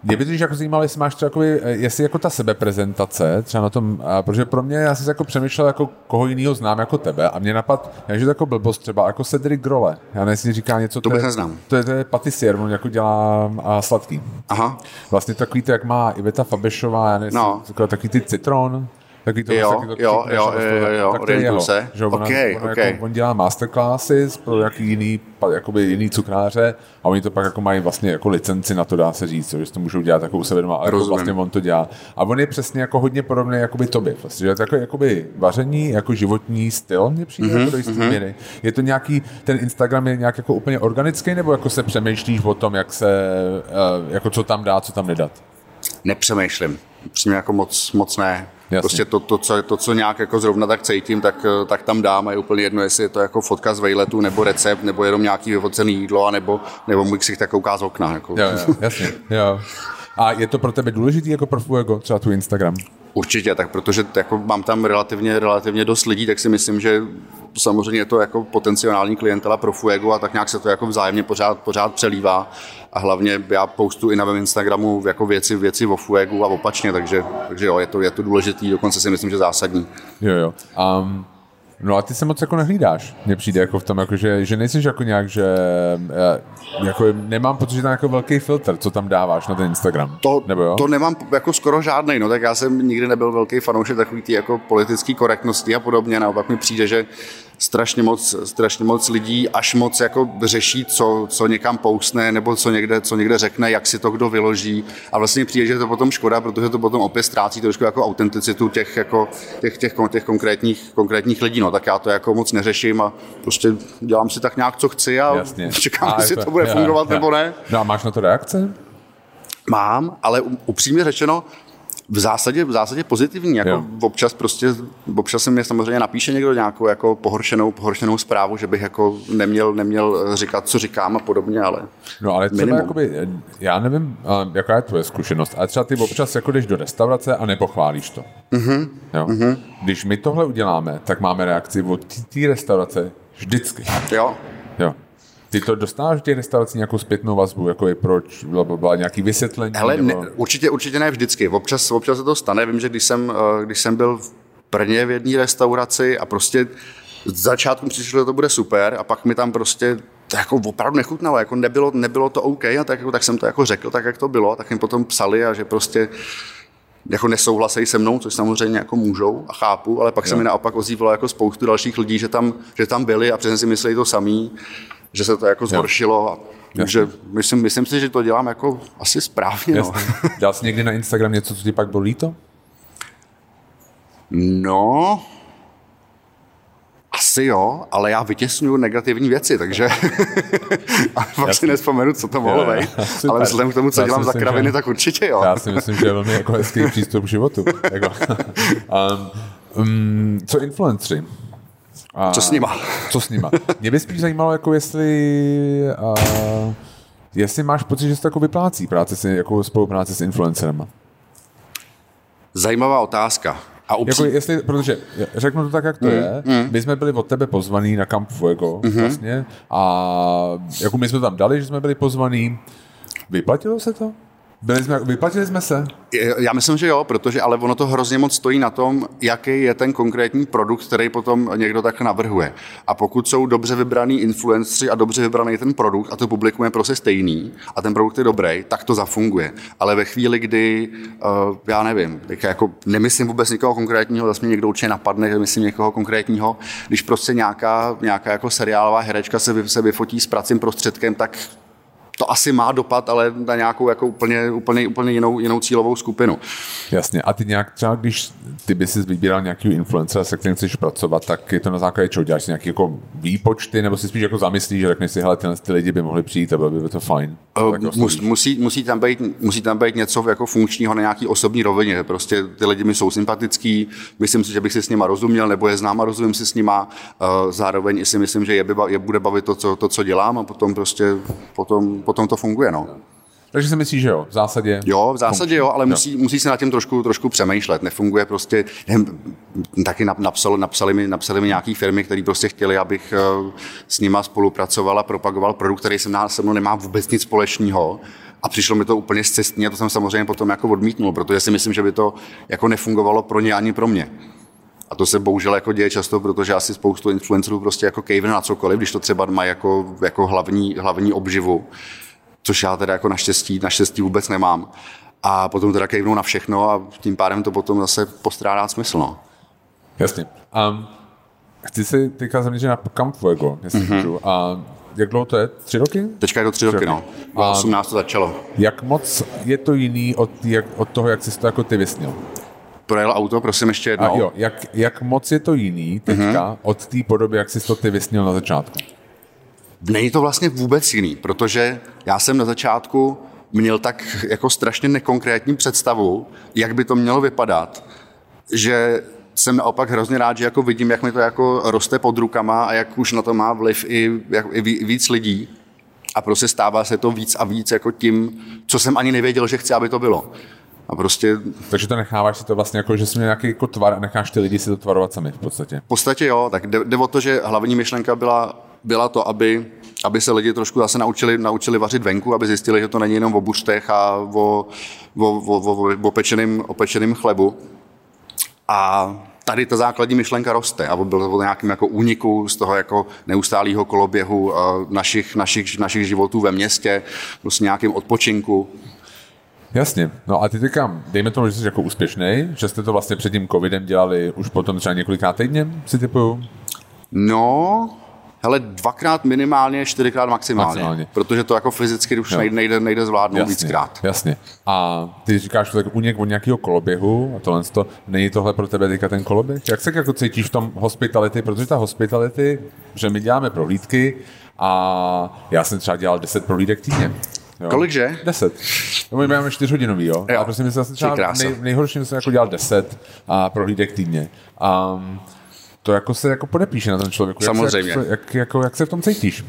A: mě by totiž jako zajímalo, jestli máš třeba jakoby, eh, jestli jako ta sebeprezentace, třeba na tom, a protože pro mě, já jsem si jako přemýšlel, jako koho jiného znám jako tebe a mě napad, že to jako blbost třeba, jako Cedric Grole, já nevím, říká něco,
B: To
A: je-
B: bych neznám.
A: To je, to je patissier, on jako dělá a sladký.
B: Aha,
A: Vlastně takový to, jak má Iveta Fabešová, já nevím,
B: no.
A: takový ty citron, Takový to
B: Jo, jo,
A: křikneš
B: jo,
A: a prostě-
B: jo, jo,
A: tak to je jeho,
B: se.
A: Že ona,
B: Ok,
A: ona
B: ok.
A: Jako, on dělá masterclassy pro jaký jiný, jakoby jiný cukráře a oni to pak jako mají vlastně jako licenci na to, dá se říct, že to můžou dělat jako u sebe doma, ale jako vlastně on to dělá. A on je přesně jako hodně podobný jakoby tobě. Vlastně, že jako, jakoby vaření, jako životní styl mě přijde
B: Mhm,
A: mm-hmm, jako do jistý míry. Je to nějaký, ten Instagram je nějak jako úplně organický, nebo jako se přemýšlíš o tom, jak se, eh, jako co tam dát, co tam nedat?
B: Nepřemýšlím. Přímě jako moc, moc ne.
A: Jasně.
B: Prostě to, to, co, to, co nějak jako zrovna tak cítím, tak, eh, tak tam dám a je úplně jedno, jestli je to jako fotka z vejletu, nebo recept, nebo jenom nějaký vyfocený jídlo, a nebo, nebo můj ksich tak kouká z okna. Jako.
A: Jo, jo, jasně, jo. A je to pro tebe důležitý jako pro Fuego, třeba tvůj Instagram?
B: Určitě, tak protože jako mám tam relativně, relativně dost lidí, tak si myslím, že samozřejmě je to jako potenciální klientela pro Fuego a tak nějak se to jako vzájemně pořád, pořád přelívá. A hlavně já postu i na mém Instagramu jako věci, věci o Fuegu a opačně, takže, takže jo, je to, je to důležitý, dokonce si myslím, že zásadní.
A: Jo, jo. Um, no a ty se moc jako nehlídáš. Mně přijde jako v tom, jako, že, že nejsi jako nějak, že eh, jako nemám pocit, že tam jako velký filtr, co tam dáváš na ten Instagram.
B: To,
A: Nebo jo?
B: to nemám jako skoro žádný, no tak já jsem nikdy nebyl velký fanoušek takový ty jako politické korektnosti a podobně, naopak mi přijde, že strašně moc, strašně moc lidí až moc jako řeší, co, co někam pousne nebo co někde, co někde řekne, jak si to kdo vyloží a vlastně přijde, že je to potom škoda, protože to potom opět ztrácí trošku jako autenticitu těch, jako, těch, těch, těch konkrétních, konkrétních lidí, no tak já to jako moc neřeším a prostě dělám si tak nějak, co chci a
A: Jasně.
B: čekám,
A: A
B: jestli
A: jako-
B: to bude
A: jo,
B: fungovat
A: jo.
B: nebo ne.
A: No a máš na to reakce?
B: Mám, ale upřímně řečeno, v zásadě, v zásadě pozitivní. Jako
A: Jo.
B: občas prostě, občas se mě samozřejmě napíše někdo nějakou jako pohoršenou, pohoršenou zprávu, že bych jako neměl, neměl říkat, co říkám a podobně, ale
A: No ale třeba
B: Minimum.
A: jakoby, já nevím, jaká je tvoje zkušenost, ale třeba ty občas jako jdeš do restaurace a nepochválíš to. Mm-hmm. Jo? Mm-hmm. Když my tohle uděláme, tak máme reakci od té restaurace vždycky.
B: jo,
A: Jo. Ty to dostáváš v těch restauracích nějakou zpětnou vazbu, jako je proč, bla, bla, bla, nějaký vysvětlení?
B: Hele, ne,
A: nebo...
B: určitě, určitě ne vždycky. Občas, občas se to stane. Vím, že když jsem, eh, když jsem byl v- Brně v jedné restauraci a prostě z začátku přišlo, že to bude super a pak mi tam prostě to jako opravdu nechutnalo, jako nebylo, nebylo to OK a tak, jako, tak jsem to jako řekl, tak jak to bylo, tak jim potom psali a že prostě jako nesouhlasejí se mnou, což samozřejmě jako můžou a chápu, ale pak jo. se mi naopak ozývalo jako spoustu dalších lidí, že tam, že tam byli a přesně si mysleli to samý, že se to jako zhoršilo a takže myslím, myslím si, že to dělám jako asi správně. No.
A: Dělal jsi někdy na Instagram něco, co ti pak bylo líto?
B: No, asi jo, ale já vytěsňuju negativní věci, takže fakt si nespomenu, co to mohlo být. Ale vzhledem k tomu, co já dělám za kraviny, že, tak určitě jo.
A: Já si myslím, že je velmi jako hezký přístup k životu. Jako, um, um, co influenceri?
B: A, co s nima?
A: Co s nima? Mě by spíš zajímalo, jako jestli, uh, jestli máš pocit, že se to jako vyplácí práce s, jako spolupráce s influencerem.
B: Zajímavá otázka.
A: A upří... jako jestli, protože řeknu to tak, jak to mm, je, mm. my jsme byli od tebe pozvaní na Camp Fuego mm-hmm. vlastně a jako my jsme tam dali, že jsme byli pozvaní. Vyplatilo se to? Byli jsme, vyplatili jsme se?
B: Já myslím, že jo, protože ale ono to hrozně moc stojí na tom, jaký je ten konkrétní produkt, který potom někdo tak navrhuje. A pokud jsou dobře vybraný influenceri a dobře vybraný ten produkt a to publikum je prostě stejný a ten produkt je dobrý, tak to zafunguje. Ale ve chvíli, kdy, uh, já nevím, jako nemyslím vůbec někoho konkrétního, zase mě někdo určitě napadne, že myslím někoho konkrétního, když prostě nějaká, nějaká jako seriálová herečka se, se vyfotí s pracím prostředkem, tak to asi má dopad, ale na nějakou jako úplně, úplně, úplně jinou, jinou cílovou skupinu.
A: Jasně. A ty nějak třeba, když ty bys si vybíral nějaký influencer, se kterým chceš pracovat, tak je to na základě čeho? Děláš nějaké jako výpočty, nebo si spíš jako zamyslíš, že řekneš si, hele, tyhle ty lidi by mohli přijít a bylo by to fajn?
B: Uh, mus, musí, musí, tam být, musí tam být něco jako funkčního na nějaký osobní rovině. Prostě ty lidi mi jsou sympatický, myslím si, že bych si s nima rozuměl, nebo je znám a rozumím si s nima. Uh, zároveň si myslím, že je, by, je bude bavit to co, to, co dělám a potom prostě potom potom to funguje. No.
A: Takže si myslíš, že jo, v zásadě?
B: Jo, v zásadě jo, ale musí, musí se na tím trošku, trošku přemýšlet. Nefunguje prostě, jen, taky napsal, napsali, mi, napsali mi nějaký firmy, které prostě chtěli, abych eh, s nima spolupracoval a propagoval produkt, který se se mnou nemá vůbec nic společného. A přišlo mi to úplně zcestně a to jsem samozřejmě potom jako odmítnul, protože si myslím, že by to jako nefungovalo pro ně ani pro mě. A to se bohužel jako děje často, protože asi spoustu influencerů prostě jako kejvne na cokoliv, když to třeba má jako, jako hlavní, hlavní obživu, což já teda jako naštěstí, naštěstí vůbec nemám. A potom teda kejvnou na všechno a tím pádem to potom zase postrádá smysl. No.
A: Jasně. Um, chci se teďka zaměřit na Camp Fuego, jestli mm-hmm. můžu. A jak dlouho to je? Tři roky?
B: Teďka je to tři, tři roky, roky, no. A 18 to začalo.
A: Jak moc je to jiný od, jak, od toho, jak jsi to jako ty vysnil?
B: Projel auto, prosím ještě jednou.
A: A jo, jak, jak moc je to jiný teďka mm-hmm. od té podoby, jak jsi to ty vysnil na začátku?
B: Není to vlastně vůbec jiný, protože já jsem na začátku měl tak jako strašně nekonkrétní představu, jak by to mělo vypadat, že jsem naopak hrozně rád, že jako vidím, jak mi to jako roste pod rukama a jak už na to má vliv i, jak, i víc lidí. A prostě stává se to víc a víc jako tím, co jsem ani nevěděl, že chci, aby to bylo. A prostě...
A: Takže to necháváš si to vlastně jako, že jsi měl nějaký jako tvar a necháš ty lidi si to tvarovat sami v podstatě.
B: V podstatě jo, tak jde, jde o to, že hlavní myšlenka byla, byla to, aby, aby se lidi trošku zase naučili, naučili vařit venku, aby zjistili, že to není jenom o buřtech a o, o, o, o, o, pečeným, o pečeným chlebu. A tady ta základní myšlenka roste a bylo to nějakým jako úniku z toho jako neustálého koloběhu eh, našich, našich, našich životů ve městě, prostě nějakým odpočinku.
A: Jasně. No a ty teďka, dejme tomu, že jsi jako úspěšný, že jste to vlastně před tím covidem dělali už potom třeba několikrát týdně, si typuju?
B: No, hele, dvakrát minimálně, čtyřikrát maximálně, maximálně. Protože to jako fyzicky už nejde, nejde, nejde zvládnout jasně, víckrát.
A: Jasně. A ty říkáš, že tak únik od nějakého koloběhu a tohle to, není tohle pro tebe teďka ten koloběh? Jak se jako cítíš v tom hospitality? Protože ta hospitality, že my děláme prohlídky a já jsem třeba dělal 10 prohlídek týdně.
B: Jo. Kolikže?
A: Deset. No, my máme čtyřhodinový, jo? jo. A prostě my jsme třeba nej, nejhorší, jsem jako dělal deset a prohlídek týdně. Um, to jako se jako podepíše na ten člověk.
B: Samozřejmě.
A: Jak, jak, jako, jak se v tom cítíš?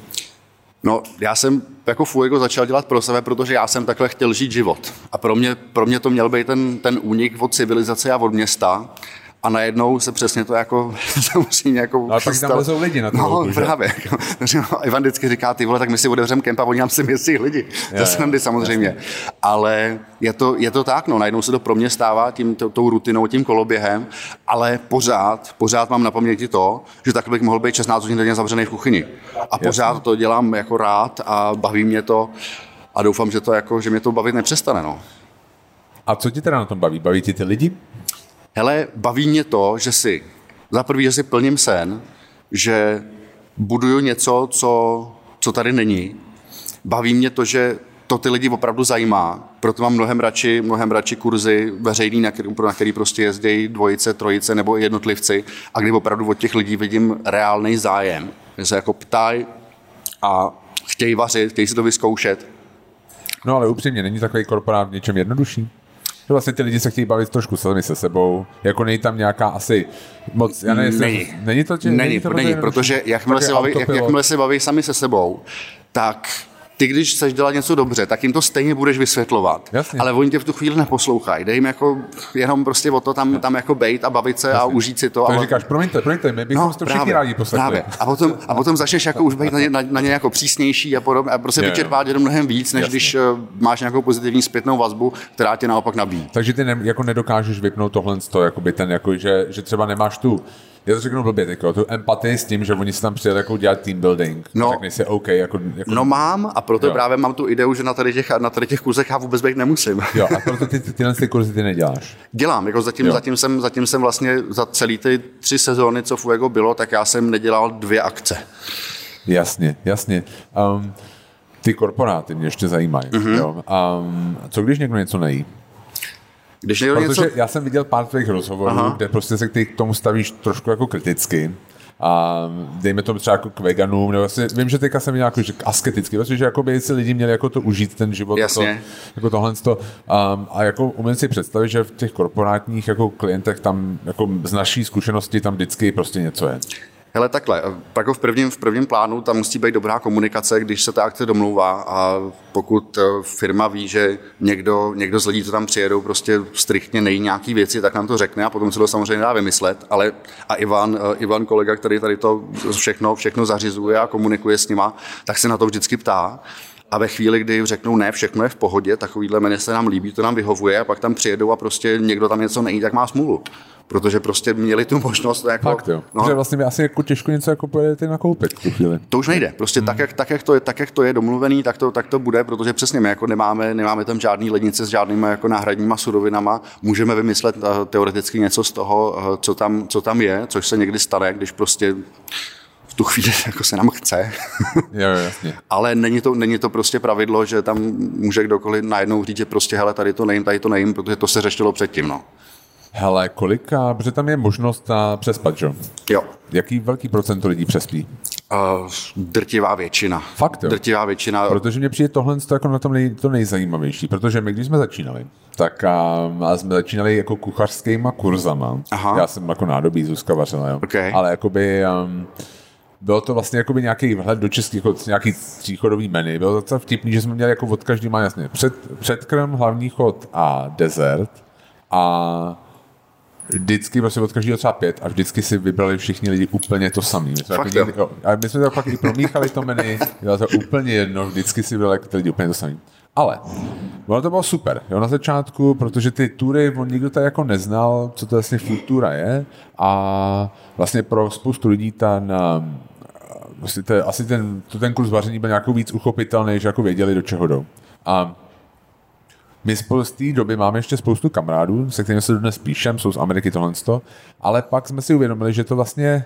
B: No, já jsem jako Fuego začal dělat pro sebe, protože já jsem takhle chtěl žít život. A pro mě, pro mě to měl být ten, ten únik od civilizace a od města. A najednou se přesně to jako samozřejmě jako
A: no, a pak tam lezou lidi na to.
B: No, právě. Jako, Ivan vždycky říká, ty vole, tak my si otevřeme kemp a oni nám si myslí lidi. Je, to se nám samozřejmě. Jasně. Ale je to, je to tak, no, najednou se to pro mě stává tím, tou rutinou, tím koloběhem, ale pořád, pořád mám na paměti to, že takhle bych mohl být 16 hodin denně zavřený v kuchyni. A pořád Jasně. to dělám jako rád a baví mě to a doufám, že to jako, že mě to bavit nepřestane, no.
A: A co ti teda na tom baví? Baví ti ty lidi?
B: Hele, baví mě to, že si, za prvý, že si plním sen, že buduju něco, co, co tady není. Baví mě to, že to ty lidi opravdu zajímá, proto mám mnohem radši, mnohem radši kurzy veřejný, na který, na který prostě jezdí dvojice, trojice nebo jednotlivci a kdy opravdu od těch lidí vidím reálný zájem, že se jako ptají a chtějí vařit, chtějí si to vyzkoušet.
A: No ale upřímně, není takový korporát v něčem jednodušší? Že vlastně ty lidi se chtějí bavit trošku sami se sebou, jako není tam nějaká asi moc, já nevím,
B: není.
A: není to, tě,
B: není, není, to není protože jakmile se, baví, jak, jakmile se baví sami se sebou, tak ty, když chceš dělat něco dobře, tak jim to stejně budeš vysvětlovat. Jasně. Ale oni tě v tu chvíli neposlouchají. Dej jim jako jenom prostě o to tam, tam jako bejt a bavit se Jasně. a užít si to.
A: Ale... říkáš, promiňte, promiňte, my bychom no, to všichni rádi poslechli. Právě.
B: A potom, a potom začneš jako už být na ně, na, na ně jako přísnější a podobně a prostě vyčerpát jenom mnohem víc, než Jasně. když uh, máš nějakou pozitivní zpětnou vazbu, která tě naopak nabíjí.
A: Takže ty ne, jako nedokážeš vypnout tohle z toho, jako by ten, jako, že, že třeba nemáš tu já to řeknu blbě, jako, tu empatii s tím, že oni se tam přijeli jako dělat team building. No, řekni si OK. Jako, jako...
B: no mám a proto jo. právě mám tu ideu, že na tady těch, na tady těch kurzech já vůbec být nemusím.
A: Jo, a proto ty, ty, tyhle ty kurzy ty neděláš.
B: Dělám, jako zatím, zatím, jsem, zatím jsem vlastně za celý ty tři sezóny, co Fuego bylo, tak já jsem nedělal dvě akce.
A: Jasně, jasně. Um, ty korporáty mě ještě zajímají. Mm-hmm. Jo. Um, co když někdo něco nejí?
B: Když
A: Protože něco... já jsem viděl pár tvých rozhovorů, Aha. kde prostě se k tomu stavíš trošku jako kriticky a dejme to třeba jako k veganům, nebo vlastně, vím, že teďka jsem měl jako, že asketicky, protože jako by si lidi měli jako to užít ten život,
B: Jasně.
A: Jako, jako tohle to, um, a jako umím si představit, že v těch korporátních jako klientech tam jako z naší zkušenosti tam vždycky prostě něco je.
B: Hele, takhle, jako v prvním, v prvním plánu tam musí být dobrá komunikace, když se ta akce domlouvá a pokud eh, firma ví, že někdo, někdo z lidí, co tam přijedou, prostě striktně nejí nějaký věci, tak nám to řekne a potom se to samozřejmě dá vymyslet, ale a Ivan, eh, Ivan kolega, který tady to všechno, všechno zařizuje a komunikuje s nima, tak se na to vždycky ptá. A ve chvíli, kdy řeknou ne, všechno je v pohodě, takovýhle jméně se nám líbí, to nám vyhovuje a pak tam přijedou a prostě někdo tam něco nejí, tak má smůlu protože prostě měli tu možnost. Jako,
A: Fakt jo. No, že vlastně asi jako těžko něco jako pojedete nakoupit.
B: To už nejde. Prostě hmm. tak, jak, tak, jak to je, tak, jak to je domluvený, tak to, tak to bude, protože přesně my jako nemáme, nemáme tam žádný lednice s žádnými jako náhradníma surovinama. Můžeme vymyslet uh, teoreticky něco z toho, uh, co, tam, co tam je, což se někdy stane, když prostě tu chvíli jako se nám chce.
A: jo, jasně.
B: Ale není to, není to prostě pravidlo, že tam může kdokoliv najednou říct, že prostě hele, tady to nejím, tady to nejím, protože to se řešilo předtím. No.
A: Hele, kolika, protože tam je možnost na přespat, že?
B: Jo.
A: Jaký velký procento lidí přespí?
B: Uh, drtivá většina.
A: Fakt jo?
B: Drtivá většina.
A: Protože mě přijde tohle jako na tom nej, to nejzajímavější, protože my, když jsme začínali, tak a, a jsme začínali jako kuchařskýma kurzama. Aha. Já jsem jako nádobí Zuzka vařila, jo.
B: Okay.
A: Ale jakoby... Um, bylo to vlastně jakoby nějaký vhled do českých, jako nějaký tříchodový menu. Bylo to docela vtipný, že jsme měli jako od každý má jasně před, předkrm, hlavní chod a dezert. A vždycky prostě od každého třeba pět a vždycky si vybrali všichni lidi úplně to samý. My jsme,
B: Fakt, jako,
A: jo. a my jsme to pak i promíchali to menu, bylo to úplně jedno, vždycky si vybrali ty lidi úplně to samý. Ale ono to bylo super, jo, na začátku, protože ty tury, on nikdo tady jako neznal, co to vlastně futura je a vlastně pro spoustu lidí ten, vlastně to, asi ten, to ten kurz vaření byl nějakou víc uchopitelný, že jako věděli, do čeho jdou. A my z té doby máme ještě spoustu kamarádů, se kterými se dnes píšem, jsou z Ameriky tohle, ale pak jsme si uvědomili, že to vlastně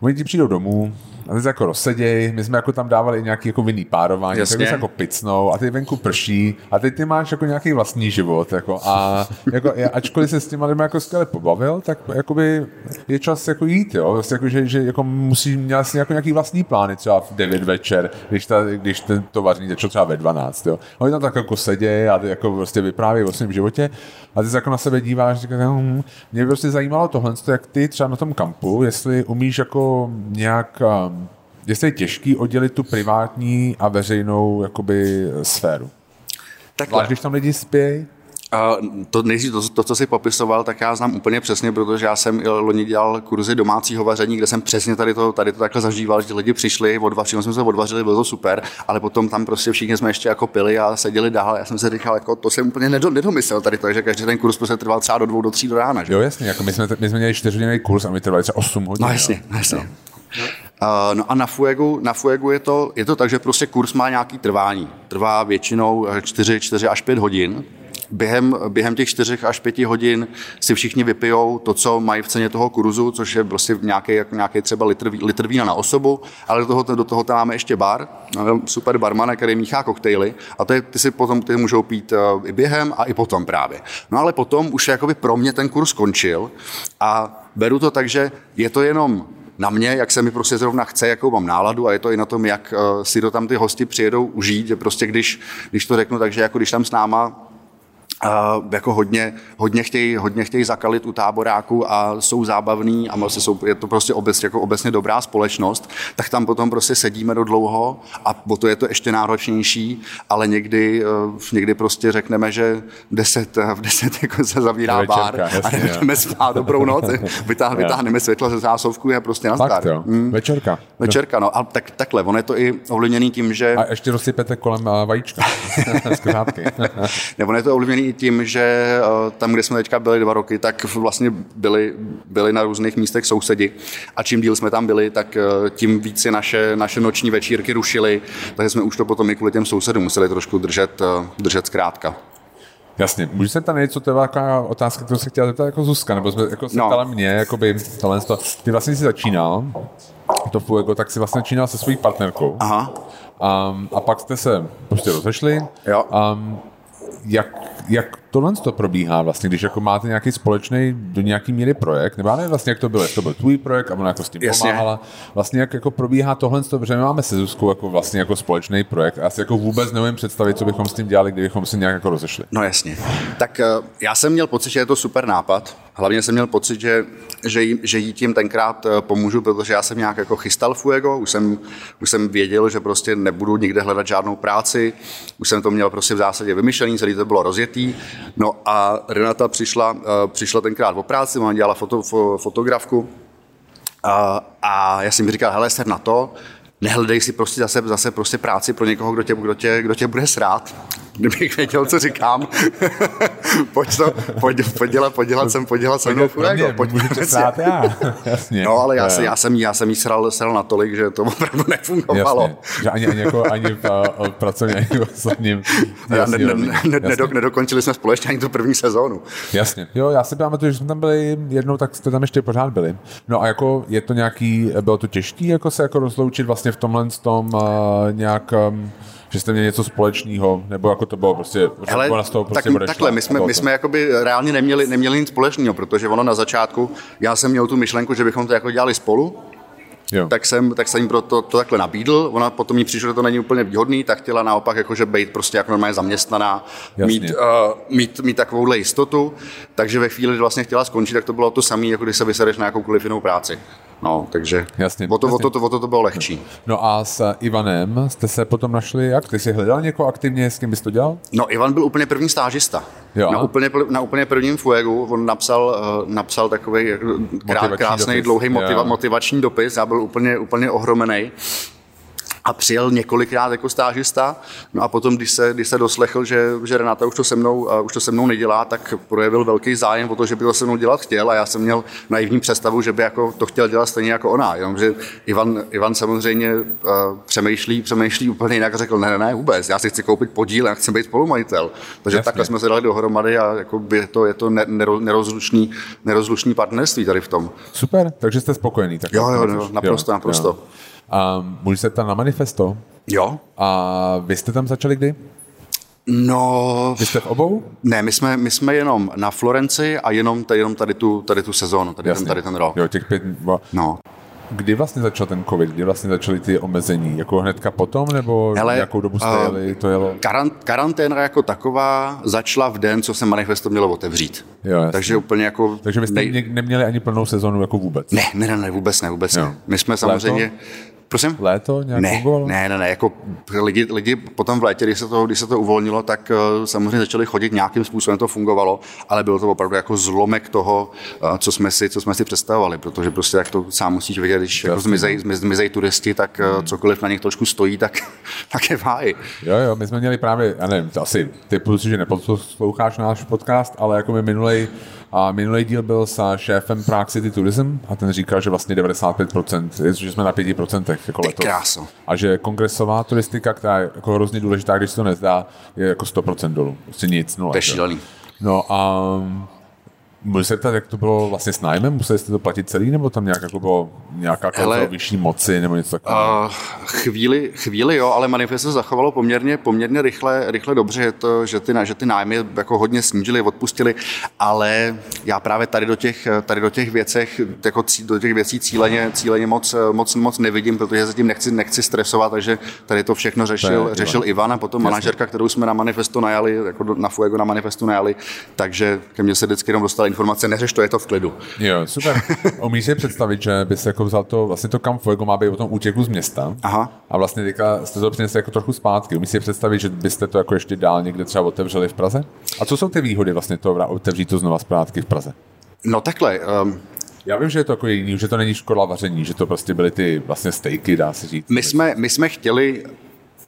A: Oni ti přijdou domů, a ty se jako rozseděj, my jsme jako tam dávali nějaký jako vinný párování, tak se jako picnou a ty venku prší a teď ty máš jako nějaký vlastní život jako a jako, ačkoliv se s těma lidmi jako skvěle pobavil, tak jakoby je čas jako jít, jo, vlastně jako, že, že jako musí měl si jako nějaký vlastní plány třeba v 9 večer, když, ta, když ten to vaření začal třeba ve 12, jo. Oni tam tak jako sedějí a ty jako prostě vyprávějí o svém životě a ty se jako na sebe díváš a říkáš, hm, mě by prostě zajímalo tohle, jak ty třeba na tom kampu, jestli umíš jako nějak, jestli je těžký oddělit tu privátní a veřejnou jakoby sféru.
B: Takhle.
A: když tam lidi spějí?
B: Uh, to, nejdřív to, to, co jsi popisoval, tak já znám úplně přesně, protože já jsem loni dělal kurzy domácího vaření, kde jsem přesně tady to, tady to takhle zažíval, že lidi přišli, odvařili jsme se odvařili, bylo to super, ale potom tam prostě všichni jsme ještě jako pili a seděli dál. Já jsem si říkal, jako to jsem úplně nedomyslel tady to, že každý ten kurz prostě trval třeba do dvou, do tří do rána. Že?
A: Jo, jasně, jako my jsme, my jsme měli čtyřhodinový kurz a my trvali třeba 8 hodin.
B: No jasně, jo. jasně. No. Uh, no a na Fuegu, na Fuegu je, to, je to tak, že prostě kurz má nějaký trvání. Trvá většinou 4, 4 až 5 hodin během, během těch 4 až 5 hodin si všichni vypijou to, co mají v ceně toho kurzu, což je prostě nějaký, nějaký třeba litr, litr vína na osobu, ale do toho, do toho tam máme ještě bar, super barman, který míchá koktejly a ty, ty si potom ty můžou pít i během a i potom právě. No ale potom už jakoby pro mě ten kurz skončil a beru to tak, že je to jenom na mě, jak se mi prostě zrovna chce, jakou mám náladu a je to i na tom, jak si to tam ty hosti přijedou užít, že prostě když, když to řeknu, takže jako když tam s náma Uh, jako hodně, hodně, chtějí, hodně chtějí zakalit u táboráku a jsou zábavní a vlastně jsou, je to prostě obecně, jako obecně dobrá společnost, tak tam potom prostě sedíme do dlouho a o to je to ještě náročnější, ale někdy, uh, někdy prostě řekneme, že v deset, v deset jako se zavírá Večerka, bar jasně, a jdeme spát dobrou noc, vytáh, vytáhneme světlo ze zásovky a prostě nazdar.
A: Hmm. Večerka.
B: Večerka, no a tak, takhle, ono je to i ovlivněný tím, že...
A: A ještě rozsypete kolem vajíčka z
B: Nebo je to ovlivněný i tím, že eh, tam, kde jsme teďka byli dva roky, tak vlastně byli, byli na různých místech sousedi a čím díl jsme tam byli, tak eh, tím víc si naše, naše noční večírky rušily, takže jsme už to potom i kvůli těm sousedům museli trošku držet, eh, držet zkrátka.
A: Jasně, můžu se tam něco, to je taková otázka, kterou se chtěla zeptat jako Zuzka, nebo jsme jako se no. mě, jakoby, tohle, to, ty vlastně si začínal, to Fuego, tak si vlastně začínal se svojí partnerkou.
B: Aha.
A: Um, a pak jste se prostě rozešli.
B: Jo.
A: Um, jak, jak tohle to probíhá vlastně, když jako máte nějaký společný do nějaký míry projekt, nebo ne vlastně jak to bylo, to byl tvůj projekt a ona jako s tím Jasně. pomáhala, vlastně jak jako probíhá tohle, protože my máme se Zuzkou jako vlastně jako společný projekt a já si jako vůbec nevím představit, co bychom s tím dělali, kdybychom si nějak jako rozešli.
B: No jasně. Tak eh, já jsem měl pocit, že je to super nápad, hlavně jsem měl pocit, že, že, jí, že jí tím tenkrát eh, pomůžu, protože já jsem nějak jako chystal Fuego, už jsem, už jsem věděl, že prostě nebudu nikde hledat žádnou práci, už jsem to měl prostě v zásadě vymyšlený, celý to bylo rozjetý, no a Renata přišla, eh, přišla tenkrát o práci, ona dělala foto, fotografku. A, a já jsem mi říkal, hele, ser na to, nehledej si prostě zase, zase prostě práci pro někoho, kdo tě, kdo tě, kdo tě bude srát kdybych věděl, co říkám, pojď, to, pojď, pojď, dělat, pojď dělat jsem, pojď dělat se mnou Furego. Pojď,
A: pojď já. Jasně.
B: No, ale já, se, já, jsem, já jsem jí sral, sral natolik, že to opravdu nefungovalo.
A: Jasně. Že ani, ani, jako, ani v pracovně, ani v osobním.
B: Ne, ne, ne, ne, nedok, nedokončili jsme společně ani tu první sezónu.
A: Jasně. Jo, já si pamatuju, že jsme tam byli jednou, tak jste tam ještě pořád byli. No a jako je to nějaký, bylo to těžké jako se jako rozloučit vlastně v tomhle tom uh, nějak um, že jste měli něco společného, nebo jako to bylo prostě,
B: Hele,
A: ona z toho prostě
B: tak, takhle, my jsme, my jsme jakoby reálně neměli, neměli nic společného, protože ono na začátku, já jsem měl tu myšlenku, že bychom to jako dělali spolu, Jo. Tak jsem, tak jsem pro to, to takhle nabídl, ona potom mi přišlo, že to není úplně výhodný, tak chtěla naopak jakože být prostě jako normálně zaměstnaná, mít, uh, mít, mít takovouhle jistotu, takže ve chvíli, kdy vlastně chtěla skončit, tak to bylo to samé, jako když se vysereš na jakoukoliv jinou práci. No, takže
A: jasně,
B: o, to,
A: jasně.
B: O, to, o to to bylo lehčí.
A: No a s Ivanem jste se potom našli jak? Ty jsi hledal někoho aktivně, s kým bys to dělal?
B: No, Ivan byl úplně první stážista. Jo. Na, úplně, na úplně prvním Fuegu on napsal, uh, napsal takový krát, krásný, dlouhý motiva, motivační dopis. Já byl úplně, úplně ohromený a přijel několikrát jako stážista. No a potom, když se, když se doslechl, že, že Renata už to, se mnou, uh, už to se mnou nedělá, tak projevil velký zájem o to, že by to se mnou dělat chtěl a já jsem měl naivní představu, že by jako to chtěl dělat stejně jako ona. Jenomže Ivan, Ivan samozřejmě uh, přemýšlí, přemýšlí úplně jinak a řekl, ne, ne, ne, vůbec, já si chci koupit podíl, já chci být spolumajitel. Takže Jasně. takhle jsme se dali dohromady a jako by to, je to nerozlučný, nerozlučný partnerství tady v tom.
A: Super, takže jste spokojený. Tak
B: jo, jo, jo, naprosto, jo, naprosto. Jo.
A: A můžu se tam na manifesto?
B: Jo.
A: A vy jste tam začali kdy?
B: No...
A: Vy jste v obou?
B: Ne, my jsme, my jsme jenom na Florenci a jenom, tady, jenom tady, tu, tady tu sezónu, tady, ten, tady ten rok.
A: Jo, těch pět...
B: No.
A: Kdy vlastně začal ten covid? Kdy vlastně začaly ty omezení? Jako hnedka potom, nebo Hele, jakou dobu jste jeli, to jelo?
B: Karant, karanténa jako taková začala v den, co se manifesto mělo otevřít.
A: Jo,
B: Takže úplně jako...
A: Takže vy jste nej... neměli ani plnou sezonu jako vůbec?
B: Ne, ne, ne, vůbec ne, vůbec jo. ne. My jsme samozřejmě... Léto? Prosím?
A: Léto nějak
B: ne,
A: fungovalo?
B: Ne, ne, ne, jako lidi, lidi potom v létě, když se to, když se to uvolnilo, tak uh, samozřejmě začali chodit nějakým způsobem, to fungovalo, ale bylo to opravdu jako zlomek toho, uh, co jsme si, co jsme si představovali, protože prostě jak to sám musíš vědět, když jako zmizej, zmizej turisti, tak uh, cokoliv na nich trošku stojí, tak, tak je v háji.
A: Jo, jo, my jsme měli právě, já nevím, asi ty si, že neposloucháš náš podcast, ale jako my minulej a minulý díl byl s šéfem Prague City Tourism a ten říkal, že vlastně 95%, že jsme na 5% jako letos.
B: Kráso.
A: A že kongresová turistika, která je jako hrozně důležitá, když se to nezdá, je jako 100% dolů. Prostě nic, nula.
B: To je šílený.
A: No a Můžu se ptát, jak to bylo vlastně s nájmem? Museli jste to platit celý, nebo tam nějak jako bylo nějaká Hele, vyšší moci nebo něco takového? Uh,
B: chvíli, chvíli jo, ale manifest se zachovalo poměrně, poměrně rychle, rychle dobře, že, to, že, ty, že ty nájmy jako hodně snížili, odpustili, ale já právě tady do těch, tady do těch věcech, jako cí, do těch věcí cíleně, cíleně moc, moc, moc nevidím, protože se tím nechci, nechci stresovat, takže tady to všechno řešil, to je, řešil Ivan. Ivan a potom manažerka, kterou jsme na manifestu najali, jako na Fuego na manifestu najali, takže ke mně se vždycky jenom dostala informace, neřeš to, je to v klidu.
A: Jo, super. Umíš si představit, že bys jako vzal to, vlastně to kam Fuego má být o tom útěku z města
B: Aha.
A: a vlastně teďka jste to přinesli jako trochu zpátky. Umíš si představit, že byste to jako ještě dál někde třeba otevřeli v Praze? A co jsou ty výhody vlastně toho otevřít to znova zpátky v Praze?
B: No takhle, um,
A: já vím, že je to jako jiný, že to není škola vaření, že to prostě byly ty vlastně stejky, dá se říct.
B: My jsme, my jsme chtěli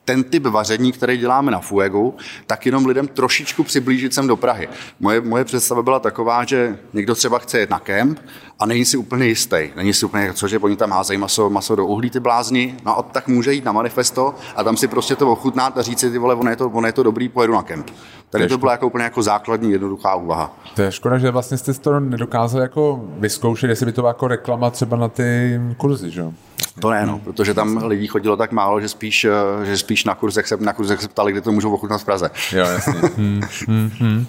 B: ten typ vaření, který děláme na Fuegu, tak jenom lidem trošičku přiblížit sem do Prahy. Moje, moje představa byla taková, že někdo třeba chce jet na kemp a není si úplně jistý. Není si úplně, cože oni tam házejí maso, maso do uhlí, ty blázni, no a tak může jít na manifesto a tam si prostě to ochutnat a říct si, ty vole, ono je to, ono je to dobrý, pojedu na kemp. Tady to byla jako úplně jako základní jednoduchá úvaha.
A: To je škoda, že vlastně jste to nedokázali jako vyzkoušet, jestli by to byla jako reklama třeba na ty kurzy, že jo?
B: To ne, no, protože tam lidí chodilo tak málo, že spíš, eh, že spíš na kurzech se, na kurzech se ptali, kde to můžou ochutnat v Praze.
A: Jo, jasně. hmm, hmm, hmm.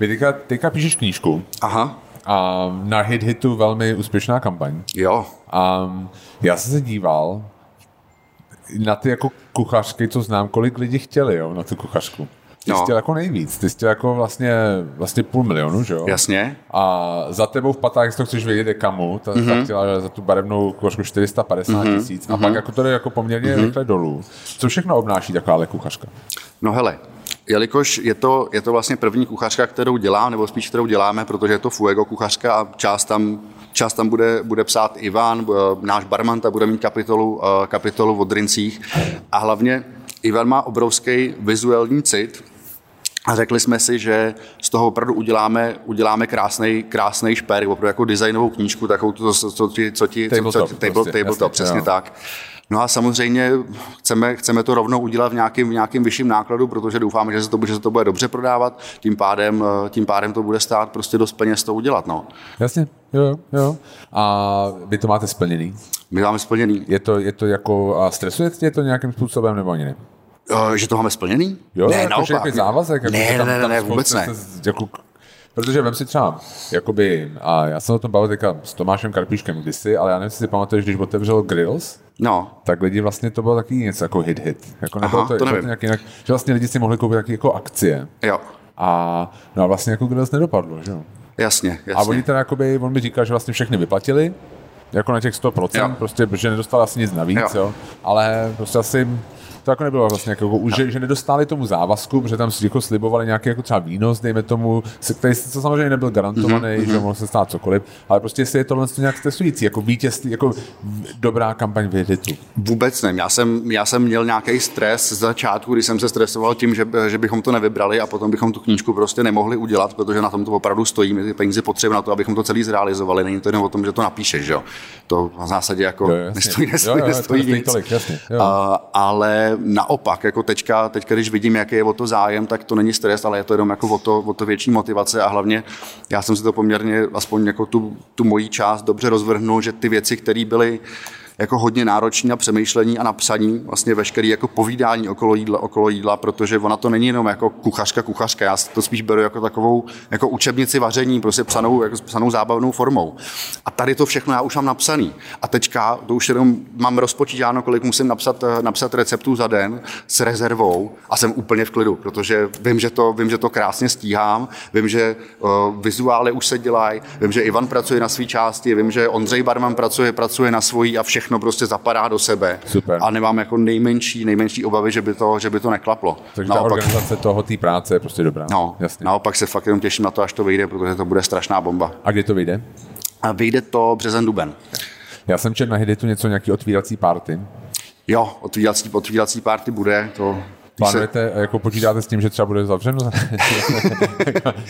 A: Vy teďka, teďka píšeš knížku.
B: Aha.
A: A na Hit Hitu velmi úspěšná kampaň.
B: Jo.
A: A já jsem se díval na ty jako kuchařky, co znám, kolik lidí chtěli jo, na tu kuchařku. Ty no. jsi chtěl jako nejvíc, ty jsi chtěl jako vlastně, vlastně půl milionu, že jo?
B: Jasně.
A: A za tebou v patách, jestli to chceš vědět, je kamu, ta, mm-hmm. ta chtěla za tu barevnou košku 450 mm-hmm. tisíc a mm-hmm. pak jako to jde jako poměrně mm-hmm. rychle dolů. Co všechno obnáší taková kuchařka?
B: No hele, jelikož je to, je to vlastně první kuchařka, kterou dělám, nebo spíš kterou děláme, protože je to Fuego kuchařka a část tam, část tam bude, bude psát Ivan, náš barman, ta bude mít kapitolu, eh, kapitolu o drincích a hlavně Ivan má obrovský vizuální cit, a řekli jsme si, že z toho opravdu uděláme, uděláme krásný, krásný šper, opravdu jako designovou knížku, takovou, to, co, co ti, co ti,
A: tabletop, co, co,
B: table, prostě, tabletop, přesně jo. tak. No a samozřejmě chceme, chceme to rovnou udělat v nějakým, v nějakým vyšším nákladu, protože doufáme, že se, to, že se to bude dobře prodávat, tím pádem, tím pádem to bude stát prostě dost peněz to udělat. No.
A: Jasně, jo, jo. A vy to máte splněný?
B: My máme splněný.
A: Je to, je to jako, a stresuje tě to nějakým způsobem nebo ani ne?
B: Uh, že to máme splněný?
A: Jo, ne, jako, naopak. Jako závazek.
B: Jako, ne, tam, ne, ne, ne, vůbec ne.
A: Jako, protože vem si třeba, jakoby, a já jsem o tom bavil teďka s Tomášem Karpíškem kdysi, ale já nevím, jestli si pamatuješ, když otevřel Grills,
B: No.
A: Tak lidi vlastně to bylo taky něco jako hit-hit. Jako Aha, to, to nevím. Nějak jinak, že vlastně lidi si mohli koupit taky jako akcie.
B: Jo.
A: A, no a vlastně jako Grills nedopadlo, že jo?
B: Jasně, jasně.
A: A oni teda jakoby, on mi říkal, že vlastně všechny vyplatili, jako na těch 100%, jo. prostě, protože nedostal asi nic navíc, jo. jo. ale prostě asi to jako nebylo vlastně jako, no. že, že, nedostali tomu závazku, protože tam si jako slibovali nějaký jako třeba výnos, dejme tomu, který to samozřejmě nebyl garantovaný, mm-hmm. že mohl se stát cokoliv, ale prostě jestli je tohle nějak stresující, jako vítězství, jako dobrá kampaň v editu.
B: Vůbec ne. Já jsem, já jsem měl nějaký stres z začátku, kdy jsem se stresoval tím, že, že bychom to nevybrali a potom bychom tu knížku prostě nemohli udělat, protože na tom to opravdu stojí. My ty peníze potřebujeme na to, abychom to celý zrealizovali. Není to jen o tom, že to napíšeš, že jo. To v zásadě jako jo, nestojí, nestojí, jo, jo, nestojí nic. Tolik, jasně, jo. A, ale naopak, jako teďka, teďka, když vidím, jaký je o to zájem, tak to není stres, ale je to jenom jako o to, o to větší motivace a hlavně já jsem si to poměrně, aspoň jako tu, tu moji část dobře rozvrhnul, že ty věci, které byly jako hodně náročný na přemýšlení a napsaní, vlastně veškerý jako povídání okolo jídla, okolo jídla, protože ona to není jenom jako kuchařka, kuchařka, já to spíš beru jako takovou jako učebnici vaření, prostě psanou, jako psanou zábavnou formou. A tady to všechno já už mám napsaný. A teďka to už jenom mám rozpočítáno, kolik musím napsat, napsat receptů za den s rezervou a jsem úplně v klidu, protože vím, že to, vím, že to krásně stíhám, vím, že uh, vizuály už se dělají, vím, že Ivan pracuje na své části, vím, že Ondřej Barman pracuje, pracuje na svojí a všechno všechno prostě zapadá do sebe.
A: Super.
B: A nemám jako nejmenší, nejmenší obavy, že by to, že by to neklaplo.
A: Takže ta organizace toho té práce je prostě dobrá.
B: No,
A: Jasně.
B: naopak se fakt jenom těším na to, až to vyjde, protože to bude strašná bomba.
A: A kdy to vyjde?
B: A vyjde to březen duben.
A: Já jsem četl na Hiditu něco, nějaký otvírací party.
B: Jo, otvírací, otvírací party bude, to
A: Plánujete, jako počítáte s tím, že třeba bude zavřeno?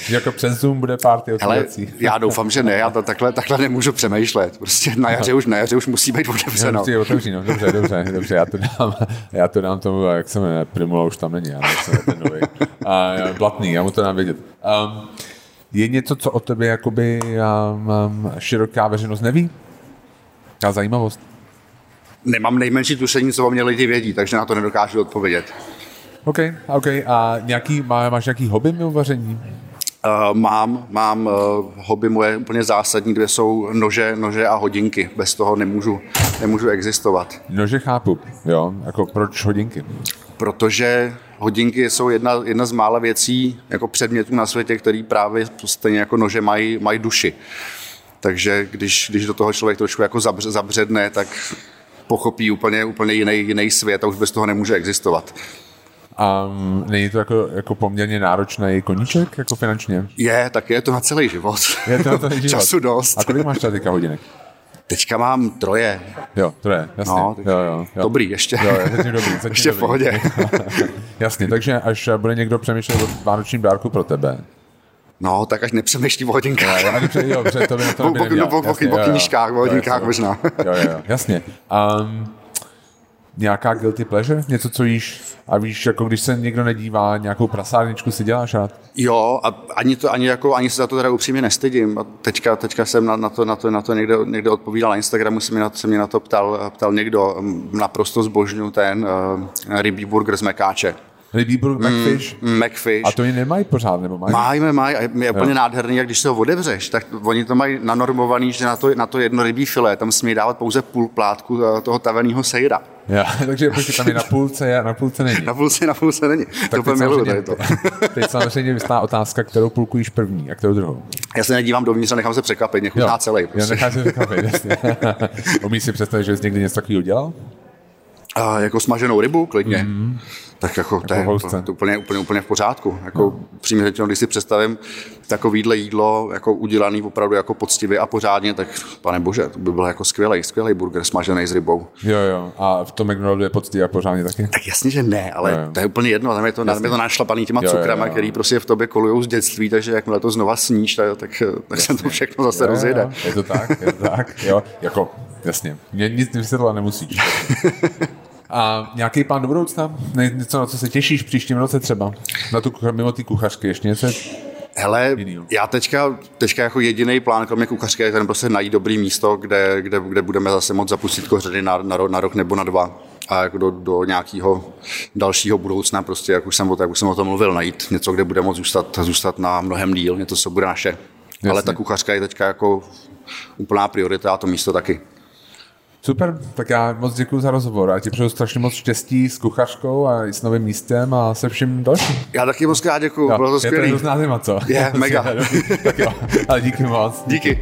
A: jako přes Zoom bude party
B: Ale
A: otvírací.
B: já doufám, že ne, já to takhle, takhle nemůžu přemýšlet. Prostě na jaře už, na jaře už musí být otevřeno.
A: Musí otevřít, no. Dobře, dobře, dobře, já to dám, já to dám tomu, jak se jmenuje, Primula už tam není, já nevím, ten nový. A, Blatný, já mu to dám vědět. Um, je něco, co o tebe jakoby um, um, široká veřejnost neví? Jaká zajímavost?
B: Nemám nejmenší tušení, co o mě lidi vědí, takže na to nedokážu odpovědět.
A: OK, OK. A nějaký, má, máš nějaký hobby mimo vaření?
B: Uh, mám, mám uh, hobby moje úplně zásadní, kde jsou nože, nože a hodinky. Bez toho nemůžu, nemůžu existovat.
A: Nože chápu, jo. Jako proč hodinky?
B: Protože hodinky jsou jedna, jedna z mála věcí, jako předmětů na světě, který právě stejně jako nože mají, mají duši. Takže když, když do toho člověk trošku jako zabře, zabředne, tak pochopí úplně, úplně jiný, jiný svět a už bez toho nemůže existovat.
A: A um, není to jako, jako poměrně náročný koníček, jako finančně?
B: Je, tak je to na celý život.
A: Je to na celý život.
B: Času dost.
A: A kolik máš tady teďka hodinek?
B: Teďka mám troje.
A: Jo, to je, jasně.
B: No,
A: jo, jo, jo.
B: Dobrý, ještě.
A: Jo, je dobrý. Zatím
B: ještě
A: dobrý.
B: v pohodě.
A: jasně, takže až bude někdo přemýšlet o vánočním dárku pro tebe,
B: No, tak až nepřemýšlí o hodinkách.
A: Já, já jo, to by na to
B: Po- po-
A: neměl.
B: po- po- po
A: jo, jo.
B: knížkách, o
A: Jo,
B: hodinkách možná.
A: Jo, jo, jo, jasně. Um, nějaká guilty pleasure? Něco, co jíš a víš, jako když se někdo nedívá, nějakou prasárničku si děláš rád?
B: Jo, a ani, to, ani, jako, ani se za to teda upřímně nestydím. A teďka, teďka jsem na, na, to, na, to, na to někde, někde odpovídal na Instagramu, se mě na, se mě na to ptal, ptal někdo, naprosto zbožňu ten uh, rybí burger z mekáče.
A: Rybí burg, McFish?
B: Mm, McFish.
A: A to ji nemají pořád, nebo mají?
B: Mají, mají, je úplně
A: Jo.
B: nádherný, jak když se ho otevřeš, tak oni to mají nanormovaný, že na to, na to jedno rybí filé, tam smí dávat pouze půl plátku eh, toho taveného sejra.
A: Já, takže počkej, tam je na půlce, a na půlce není.
B: Na půlce, na půlce není. to
A: teď
B: úplně miluju tady to.
A: teď samozřejmě vystává otázka, kterou půlku jíš první a kterou druhou.
B: Já se nedívám dovnitř a nechám se překvapit, mě chutná celý.
A: Já
B: Prostě.
A: necháš si překvapit, jasně. Umíš si představit, že jsi někdy něco takového udělal?
B: A jako smaženou rybu, klidně. Mm. Tak jako, to, je, to úplně, úplně, úplně v pořádku. Jako, no. Přímě řečeno, když si představím takovýhle jídlo jako udělaný opravdu jako poctivě a pořádně, tak pane bože, to by byl jako skvělý, skvělý burger smažený s rybou.
A: Jo, jo. A v tom McDonaldu je poctivý a pořádně taky?
B: Tak jasně, že ne, ale
A: Jo, jo.
B: to je úplně jedno, tam je to, tam je to našlapaný těma
A: Jo, jo,
B: cukrama,
A: jo.
B: který prostě v tobě kolujou z dětství, takže jakmile to znova sníš, tak, tak, tak se to všechno zase rozjede.
A: Jo, jo, je to tak, je to tak, jo, jako, jasně, mě nic vysvětlovat nemusíš. A nějaký plán do budoucna? Něco, na co se těšíš v příštím roce třeba? Na tu, mimo ty kuchařky ještě něco?
B: Hele, já teďka, teďka jako jediný plán, kromě kuchařky, je ten prostě najít dobrý místo, kde, kde, kde budeme zase moct zapustit kořeny na, na, na rok nebo na dva a jako do, do nějakého dalšího budoucna, prostě, jak už jsem o, jak už jsem o tom mluvil, najít něco, kde bude moct zůstat, zůstat na mnohem díl, něco, co bude naše. Jasně. Ale ta kuchařka je teďka jako úplná priorita a to místo taky.
A: Super, tak já moc děkuji za rozhovor a ti přeju strašně moc štěstí s kuchařkou a i s novým místem a se vším dalším.
B: Já taky moc krát děkuju, bylo to
A: je to různá zima, co?
B: Je, mega.
A: tak jo, ale díky moc.
B: Díky.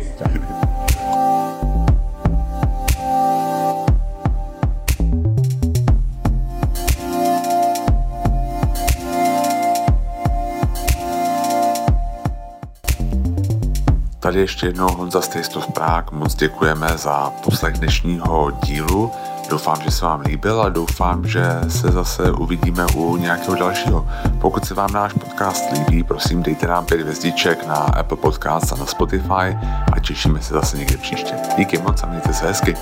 A: Tady ještě jednou Honza of Prague. Moc děkujeme za poslech dnešního dílu. Doufám, že se vám líbil a doufám, že se zase uvidíme u nějakého dalšího. Pokud se vám náš podcast líbí, prosím dejte nám pět hvězdiček na Apple Podcast a na Spotify a těšíme se zase někdy příště. Díky moc a mějte se hezky.